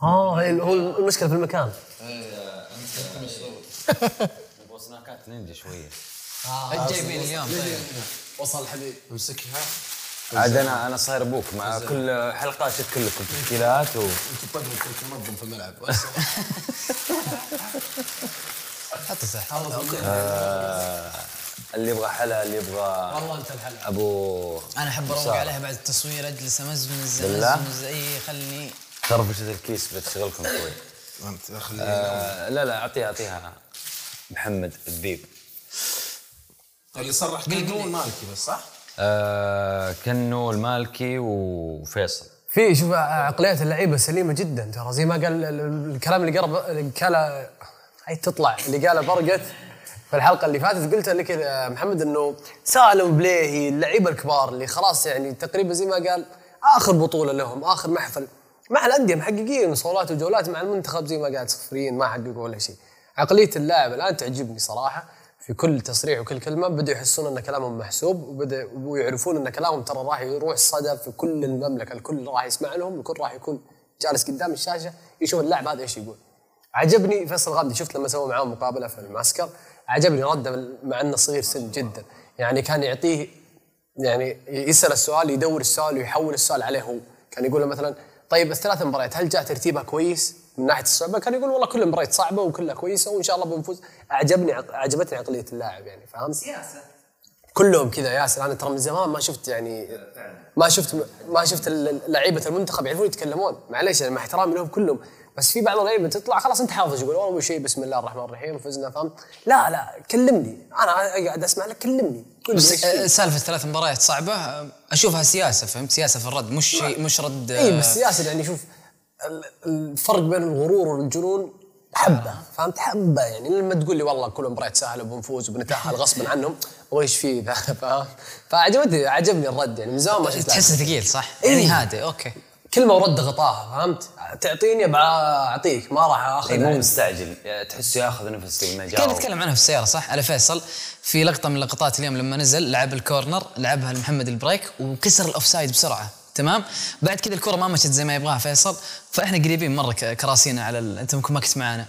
آه هي- هو المشكلة في المكان نبغى سناكات نينجا شوية جايبين اليوم وصل الحبيب امسكها عاد أنا أنا صاير أبوك مع كل حلقه اشكل لكم تشكيلات و انت طقم كنت منظم في الملعب حط تحت اللي يبغى حلا اللي يبغى والله أنت الحلا أنا ابو أحب أروق. عليها بعد التصوير أجلس أمزمز بالله؟ أمزمز اي خلني ترفشة الكيس بتشغلكم شوي. أنت خلي آه لا لا أعطيها أعطيها. محمد الذيب اللي صرح كنو المالكي بس صح؟ آه كنو المالكي وفيصل. في شوف عقليه اللعيبة سليمة جدا. ترى زي ما قال ال- ال- الكلام اللي قرب قاله هاي تطلع اللي قاله برقت في الحلقة اللي فاتت. قلت لك يا محمد إنه سالم بليهي اللعيبة الكبار اللي خلاص يعني تقريبا زي ما قال آخر بطولة لهم آخر محفل. مع الأندية محققين صولات وجولات مع المنتخب زي ما قال صفريين ما حققوا ولا شيء. عقلية اللاعب الآن تعجبني صراحة. في كل تصريح وكل كلمة بدأوا يحسون أن كلامهم محسوب وبدا ويعرفون أن كلامهم ترى راح يروح صدى في كل المملكة. الكل راح يسمع لهم الكل راح يكون جالس قدام الشاشة يشوف اللاعب هذا إيش يقول. عجبني فيصل الغامدي شفت لما سووا معاه مقابلة في المعسكر؟ عجبني رده مع أنه صغير سن جدا. يعني كان يعطيه يعني يسأل السؤال يدور السؤال ويحول السؤال عليه هو. كان يقول له مثلا طيب الثلاث مباريات هل جاء ترتيبها كويس من ناحية الصعوبه كان يقول والله كل المباريات صعبة وكلها كويسة وإن شاء الله بنفوز. أعجبني عجبتني عقلية اللاعب يعني فهمت؟ سياسة. كلهم كذا ياسر أنا ترى من زمان ما شفت يعني ما شفت ما شفت لعيبة المنتخب يعرفون يتكلمون. معليش مع احترامي لهم كلهم بس في بعض اللعيبة تطلع خلاص أنت حافظ يقول اول شيء بسم الله الرحمن الرحيم فزنا فهمت؟ لا لا كلمني. أنا قاعد أسمع لك كلمني. آه، سالفة ثلاث مباريات صعبة. آه، أشوفها سياسة فهمت؟ سياسة في الرد مش شيء مش رد آه، اي بس ياسر يعني شوف ال- الفرق بين الغرور والجنون حبة فهمت؟ حبة يعني. لما تقول لي والله كل مباريات سهلة وبنفوز وبنتأهل غصبا عنهم وإيش فيه ذا؟ فاهم فعجبتني عجبني الرد يعني من زمان ما شفت تحسه. ثقيل صح؟ إيه. يعني هادئ okay. كلمه ورد غطاها فهمت تعطيني أعطيك ما راح أخذ إيه، مو. مستعجل تحسه ياخذ نفس لما كان نتكلم عنها في السيارة صح؟ على فيصل في لقطة من لقطات اليوم لما نزل لعب ال corner لعبها لمحمد البريك وكسر ال offside بسرعة تمام؟ بعد كذا الكرة ما مشت زي ما يبغاها فيصل فإحنا قريبين مرة كراسينا على ال... أنت ممكن ما كنت معانا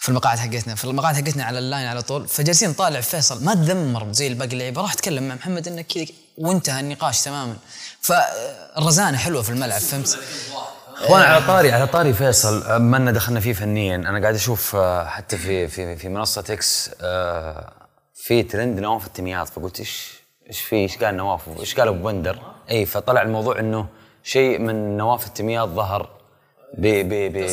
في المقاعد حقتنا في المقاعد حقتنا على ال line على طول فجالسين نطالع فيصل ما تذمر زي الباقي اللعيبة راح اتكلم مع محمد إنه كذا وانتهى النقاش تماما فالرزانه حلوة في الملعب فهمت؟ اخوان على طاري على طاري فيصل ما لنا دخلنا فيه فنيا أنا قاعد أشوف آه، حتى في في في منصة إكس آه، في ترند نواف التمياط فقلت إيش إيش في إيش قال نواف إيش قال أبو بندر إي فطلع الموضوع إنه شيء من نواف التمياط ظهر ب ب ب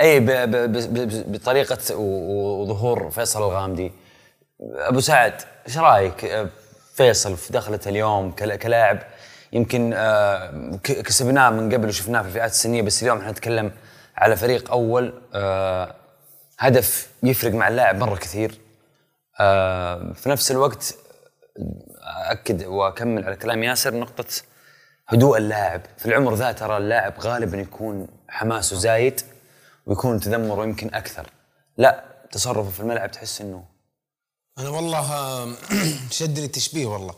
أي ب ب ب بطريقة وظهور فيصل الغامدي. أبو سعد إيش رأيك؟ فيصل في دخلة اليوم كلا- كلاعب يمكن كسبناه من قبل وشفناه في الفئات السنية بس اليوم إحنا نتكلم على فريق أول هدف يفرق مع اللاعب مرة كثير. في نفس الوقت اكد وأكمل على كلام ياسر نقطة هدوء اللاعب. في العمر ذا ترى اللاعب غالبا يكون حماسه زايد. ويكون تذمره يمكن أكثر لا تصرفه في الملعب تحس إنه أنا والله شدني التشبيه والله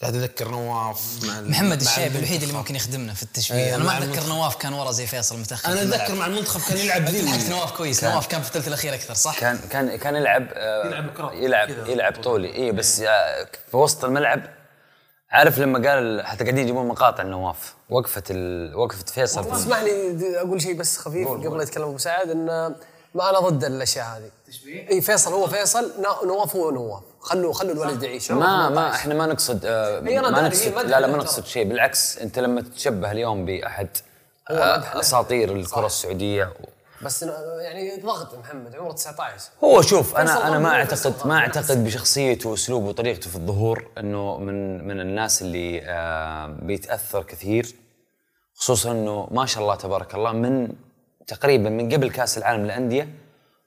قاعد اتذكر نواف مع محمد مع الشيب الوحيد اللي. ممكن يخدمنا في التشبيه إيه، أنا ما اتذكر. نواف كان ورا زي فيصل متاخر أنا. اتذكر مع المنتخب كان يلعب ذي نواف كويس نواف كان في الثلث الأخير أكثر صح؟ كان كان كان يلعب آه، يلعب كرة يلعب. يلعب طولي اي بس في وسط الملعب عارف لما قال حتى قاعدين يجيبون مقاطع نواف وقفة ال... وقفة فيصل. في اسمح لي أقول شيء بس خفيف قبل لا يتكلم أبو سعد إن ما أنا ضد الأشياء هذه. تشبيه؟ إي فيصل هو فيصل نواف هو نواف. خلوا خلوا الولد يعيش. ما 18. ما إحنا ما نقصد آه ما نقصد لا لا ما. نقصد شيء. بالعكس أنت لما تتشبه اليوم بأحد هو آه. أساطير الكرة السعودية بس يعني ضغط محمد عمره 19 هو شوف أنا أنا ما اعتقد ما. أعتقد بشخصيته وأسلوبه وطريقته في الظهور إنه من من الناس اللي آه بيتأثر كثير خصوصا إنه ما شاء الله تبارك الله من تقريبا من قبل كأس العالم للأندية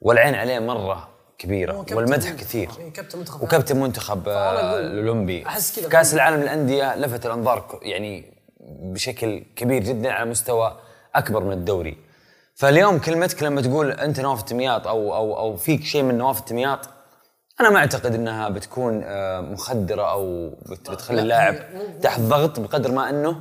والعين عليه مرة كبيرة والمدح منتخب. كثير إيه، كابتن منتخب وكابتن منتخب آه الأولمبي كأس العالم للأندية لفت الأنظار يعني بشكل كبير جدا على مستوى أكبر من الدوري فاليوم كلمتك لما تقول أنت نواف التمياط أو أو أو فيك شيء من نواف التمياط أنا ما أعتقد إنها بتكون آه، مخدرة أو بت- بتخلي اللاعب تحت ضغط بقدر ما إنه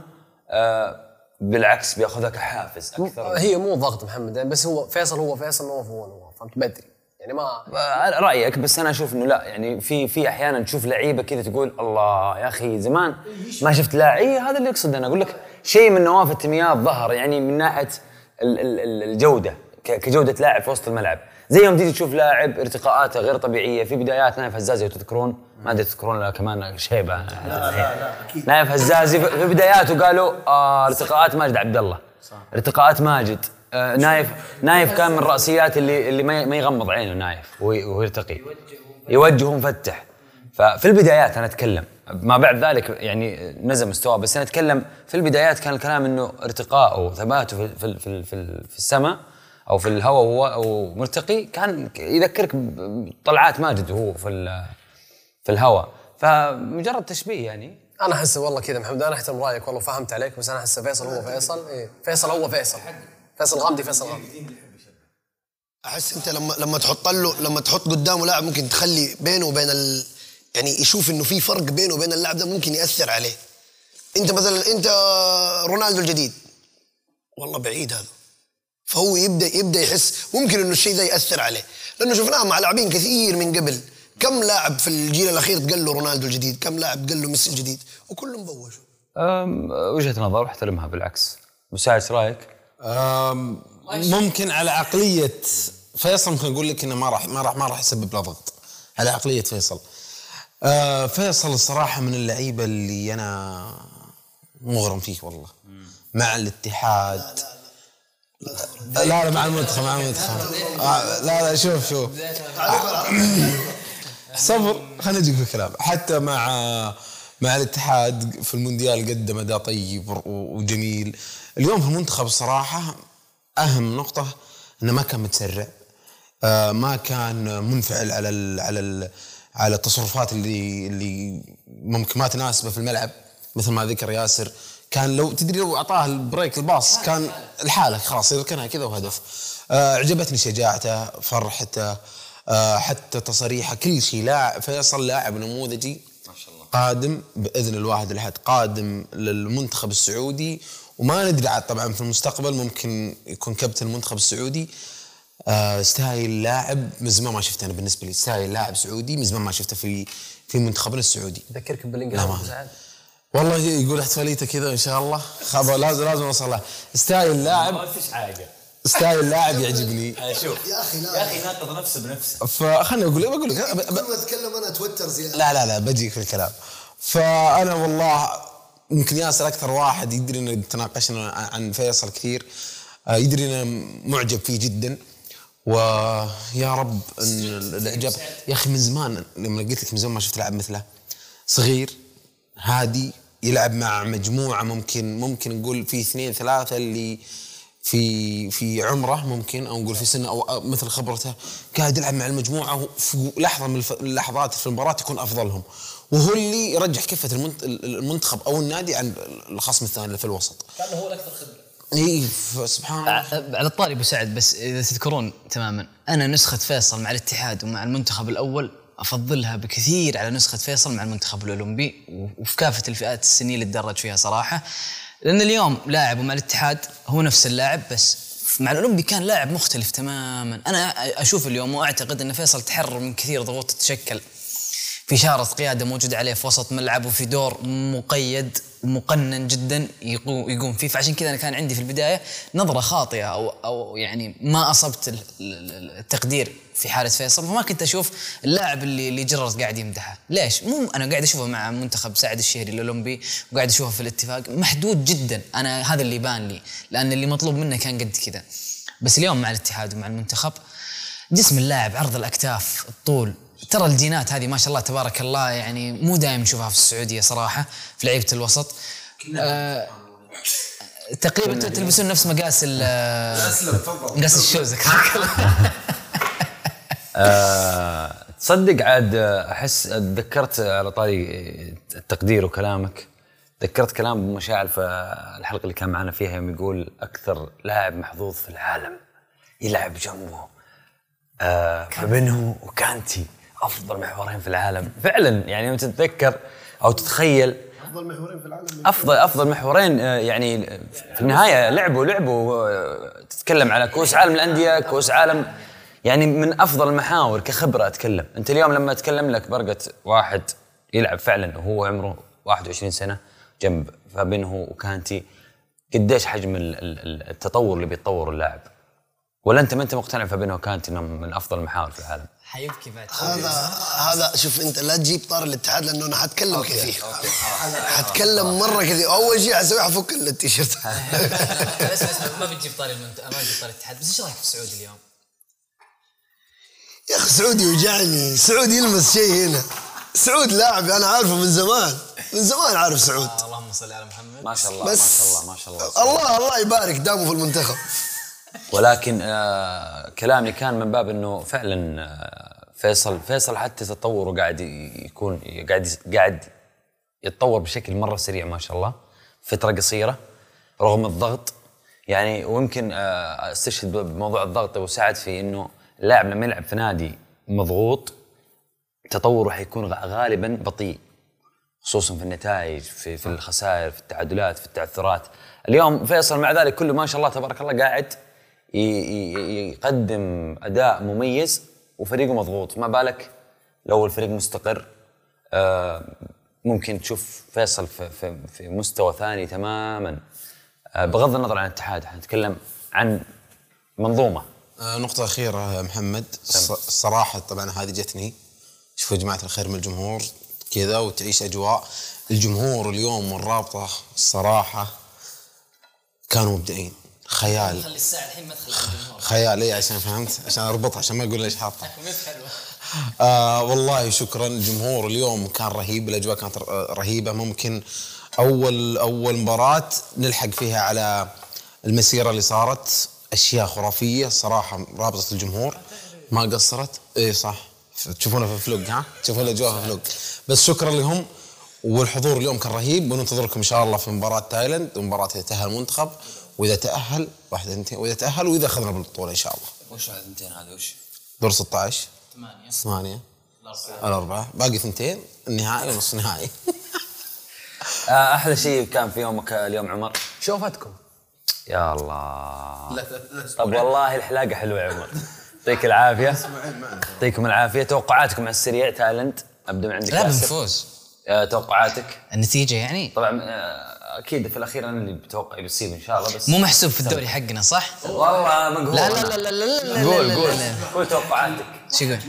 آه، بالعكس بياخذها كحافز أكثر. هي مو ضغط محمد يعني بس هو فيصل هو فيصل نواف هو نواف فهمت؟ بدري. يعني ما آه، رأيك بس أنا أشوف إنه لا يعني في في أحيانا تشوف لعيبة كذا تقول الله يا أخي زمان ما شفت لاعب. إيه هذا اللي اقصد أنا أقول لك شيء من نواف التمياط ظهر يعني من ناحية الجودة كجودة لاعب في وسط الملعب. زي يوم تيجي تشوف لاعب ارتقاءاته غير طبيعية في بدايات نايف هزازي وتذكرون ما أدري تذكرون لا كمان شيبة. لا لا لا نايف هزازي في بداياته قالوا آه ارتقاءات ماجد عبد الله ارتقاءات ماجد. آه نايف نايف كان من الراسيات اللي اللي ما يغمض عينه نايف وهو وهو يرتقي يوجه ومفتح ففي البدايات أنا أتكلم ما بعد ذلك يعني نزل مستواه بس أنا أتكلم في البدايات كان الكلام إنه ارتقاءه وثباته في في في, في, في السماء أو في الهواء وهو مرتقي كان يذكرك بطلعات ماجد وهو في ال- في الهواء. فمجرد تشبيه يعني. أنا أحس والله كذا محمد أنا أحترم رأيك والله فهمت عليك بس أنا أحس فيصل هو فيصل. إيه فيصل هو فيصل. فيصل غامدي فيصل غامدي. أحس أنت لما لما تحط له لما تحط قدامه لاعب ممكن تخلي بينه وبين ال يعني يشوف إنه في فرق بينه وبين اللاعب ده ممكن يأثر عليه. أنت مثلا أنت رونالدو الجديد. والله بعيد هذا. فهو يبدأ يبدأ يحس ممكن إنه الشيء ده يأثر عليه. لأنه شفناه مع لاعبين كثير من قبل. كم لاعب في الجيل الأخير قال له رونالدو الجديد؟ كم لاعب قال له ميسي الجديد؟ وكلهم بوشوا. أم، وجهة نظر احترمها بالعكس. مساعد إيش رأيك؟ ممكن على عقلية فيصل ممكن أقول لك إنه ما راح ما راح ما راح يسبب له ضغط. على عقلية فيصل. أه فيصل الصراحة من اللعيبة اللي أنا مغرم فيه والله. مع الاتحاد. لا لا مع المنتخب مع المنتخب. آه لا لا شوف شوف. صبر خلينا نجيك في الكلام. حتى مع مع الاتحاد في المونديال قدم أداء طيب وجميل. اليوم في المنتخب الصراحه أهم نقطة إنه ما كان متسرع. آه، ما كان منفعل على ال على ال على التصرفات اللي اللي ممكن ما تناسبه في الملعب مثل ما ذكر ياسر. كان لو تدري لو أعطاه البريك ال pass كان الحاله خلاص يركنها كذا وهدف. آه، عجبتني شجاعته فرحته آه، حتى تصريحه كل شيء. لاعب فيصل لاعب نموذجي ما شاء الله. قادم بإذن الواحد الأحد قادم للمنتخب السعودي. وما ندري عاد طبعا في المستقبل ممكن يكون كابتن المنتخب السعودي. style لاعب من زمان ما شفته أنا بالنسبة لي. style لاعب سعودي من زمان ما شفته في في منتخبنا السعودي. اذكرك لا بالانجليزي ما سعد. والله يقول احتفاليته كذا إن شاء الله. خبر لازم لازم أوصل له. style لاعب فيش حاجة. style لاعب يعجبني. شوف. يا أخي لا. يا أخي ناقض نفسه بنفسه. فخلني أقول بقول لك. كل ما أتكلم أنا اتوتر زيادة. لا لا لا بجيك في الكلام. فأنا والله يمكن ياسر أكثر واحد يدري إن تناقشنا عن فيصل كثير. آه، يدري ان معجب فيه جدا. ويا رب إن الاعجاب يا أخي من زمان لما قلت لك من زمان ما شفت لاعب مثله. صغير هادي يلعب مع مجموعة ممكن ممكن نقول في اثنين ثلاثة اللي في في عمره ممكن أو نقول في سنة أو مثل خبرته قاعد يلعب مع المجموعة في لحظة من اللحظات في المباراة يكون أفضلهم. وهو اللي يرجح كفة المنت- المنتخب أو النادي عن الخصم الثاني اللي في الوسط. كان هو الأكثر خبرة. إي سبحان الله. ع- على الطاري أبو سعد بس إذا تذكرون تماما أنا نسخة فيصل مع الاتحاد ومع المنتخب الأول أفضلها بكثير على نسخة فيصل مع المنتخب الأولمبي وفي كافة الفئات السنية اللي تدرج فيها صراحة. لأن اليوم لاعب مع الاتحاد هو نفس اللاعب بس مع الأولمبي كان لاعب مختلف تماما. أنا أشوف اليوم وأعتقد أن فيصل تحرر من كثير ضغوط تتشكل في شارة قيادة موجود عليه في وسط ملعب وفي دور مقيد ومقنن جدا يقو- يقوم فيه. فعشان كذا أنا كان عندي في البداية نظرة خاطئة أو أو يعني ما ال- التقدير في حاله فيصل. فما كنت أشوف اللاعب اللي اللي جررت قاعد يمدحه، ليش؟ مو أنا قاعد أشوفه مع منتخب سعد الشهري الأولمبي وقاعد أشوفه في الاتفاق. محدود جدا. أنا هذا اللي يبان لي لأن اللي مطلوب منه كان قد كذا. بس اليوم مع الاتحاد ومع المنتخب جسم اللاعب عرض الأكتاف الطول ترى الجينات هذه ما شاء الله تبارك الله يعني مو دائما نشوفها في السعودية صراحة في لعيبه الوسط. آه تقريبا أنتم تلبسون نفس مقاس ال مقاس الشوز. آه، تصدق عاد أحس تذكرت على طاري التقدير وكلامك تذكرت كلام أبو مشاعل في الحلقة اللي كان معنا فيها يوم يقول أكثر لاعب محظوظ في العالم يلعب جنبه. آه فابينهو وكانتي. أفضل محورين في العالم. فعلا يعني يوم تتذكر أو تتخيل أفضل محورين في العالم أفضل أفضل محورين آه، يعني في النهاية لعبوا لعبوا آه، تتكلم على كوس عالم الأندية كوس عالم يعني من أفضل المحاور كخبرة أتكلم. أنت اليوم لما أتكلم لك برقة واحد يلعب فعلا وهو عمره 21 سنة جنب فابينهو وكانتي قديش حجم ال- ال- التطور اللي بيتطور اللاعب. ولا أنت ما أنت مقتنع فابينهو كانتي إنه من أفضل المحاور في العالم؟ حيبكي بعد هذا هذا شوف أنت لا تجيب طار الاتحاد لأنه أنا حتكلم كثير. حتكلم مرة كثير. أول شيء حسوي حفك التيشيرت. اسمع اسمع ما بتجيب طاري المنت... ما بتجيب طاري الاتحاد. بس إيش رأيك في سعودي اليوم؟ يا أخي سعودي يوجعني سعود يلمس شيء هنا. سعود لاعب أنا عارفه من زمان. من زمان عارف سعود. آه اللهم صل على محمد. ما شاء الله ما شاء الله ما شاء الله. الله الله يبارك دامه في المنتخب. ولكن آه كلامي كان من باب إنه فعلا آه فيصل فيصل حتى تطوره قاعد يكون قاعد قاعد يتطور بشكل مرة سريع ما شاء الله فترة قصيرة رغم الضغط. يعني ويمكن آه استشهد بموضوع الضغط وساعد في إنه اللاعب لما يلعب في نادي مضغوط تطوره حيكون غالبا بطيء خصوصا في النتائج في في الخسائر في التعادلات في التعثرات. اليوم فيصل مع ذلك كله ما شاء الله تبارك الله قاعد يقدم أداء مميز وفريقه مضغوط. ما بالك لو الفريق مستقر آه، ممكن تشوف فيصل في, في, مستوى ثاني تماما. آه، بغض النظر عن الاتحاد حنتكلم عن منظومة. آه، نقطة أخيرة محمد. الص- الصراحة طبعا هذه جتني. شوفوا يا جماعة الخير من الجمهور كذا وتعيش أجواء. الجمهور اليوم والرابطة الصراحة كانوا مبدعين. خيال. خلي الساعة الحين ما تخلي خيال اي عشان فهمت؟ عشان أربطها عشان ما أقول ليش حاطه آه والله شكرا الجمهور. اليوم كان رهيب الأجواء كانت رهيبة. ممكن أول أول مباراة نلحق فيها على المسيرة اللي صارت. أشياء خرافية صراحة رابطة الجمهور. ما قصرت؟ اي صح. تشوفونها في فلوق ها؟ تشوفون الأجواء في فلوق. بس شكرا لهم. والحضور اليوم كان رهيب. وننتظركم إن شاء الله في مباراة تايلاند. ومباراة تاهل المنتخب. وإذا تأهل واحد اثنتين وإذا تأهل وإذا أخذنا بالبطولة إن شاء الله. وش هذا الثنتين هذا وش؟ دور 16 ثمانية. ثمانية. الأربعة. باقي ثنتين النهائي ونص نهائي. آه، أحلى شيء كان في يومك اليوم عمر؟ شوفتكم. يا الله. طب والله الحلاقة حلوة يا عمر. يعطيك العافية. يعطيكم العافية. توقعاتكم على السريع تالنت. أبدأ من عندك لا. بنفوز. آه، توقعاتك؟ النتيجة يعني؟ طبعا آه، أكيد في الأخير أنا اللي بتوقع بيصير إن شاء الله بس مو محسوب في الدوري حقنا صح؟ والله مقهور لا لا. لا لا لا لا لا قول قول. قول توقعاتك. شو يقول؟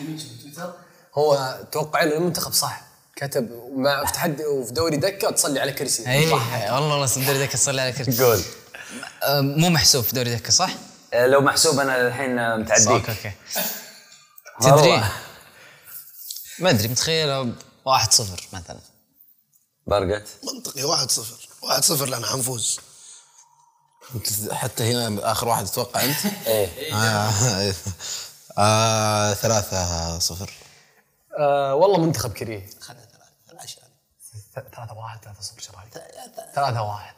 هو توقعين المنتخب صح. كتب مع في تحدي وفي دوري دكة تصلي على كرسي. اي والله والله دوري دكة تصلي على كرسي. قول. مو محسوب في دوري دكة صح؟ آه، لو محسوب أنا الحين okay متعديك okay. تدري؟ ما أدري متخيل واحد صفر مثلا. برقت. منطقي 1 0 1 0 لأن حنفوز. حتى هنا آخر واحد تتوقع أنت؟ إيه. آه آه ثلاثة صفر. آه والله منتخب كريه. ثلاثة واحد ثلاثة صفر شرايك ثلاثة واحد.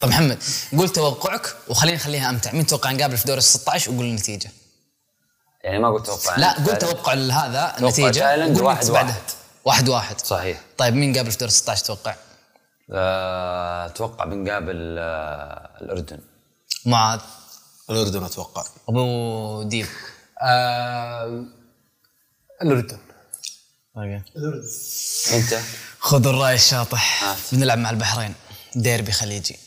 طيب محمد قول توقعك وخلينا نخليها أمتع. مين توقع نقابل في دور ال 16 وقول النتيجة؟ يعني ما قلت توقع لا. قول توقع هذا النتيجه تايلاند واحد. واحد. واحد واحد. صحيح. طيب مين قابل في دور ال 16 توقع؟ آه، أتوقع بنقابل آه، الأردن. معاذ الأردن أتوقع. أبو ديب. آه الأردن. أنت؟ خذوا الرأي الشاطح. بنلعب مع البحرين. ديربي خليجي.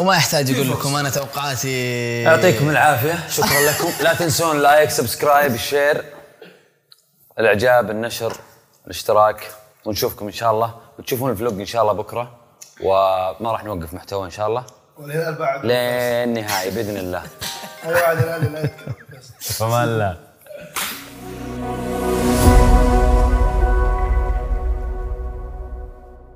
وما يحتاج أقول لكم أنا توقعاتي يعطيكم العافية. شكرا لكم. لا تنسون like subscribe ال share الإعجاب النشر الاشتراك. ونشوفكم إن شاء الله. وتشوفون ال vlog إن شاء الله بكرة وما راح نوقف محتوى إن شاء الله. والهلال بعد لين النهايه بإذن الله. أيوه بعد الهلال لا يتكلم. فما الله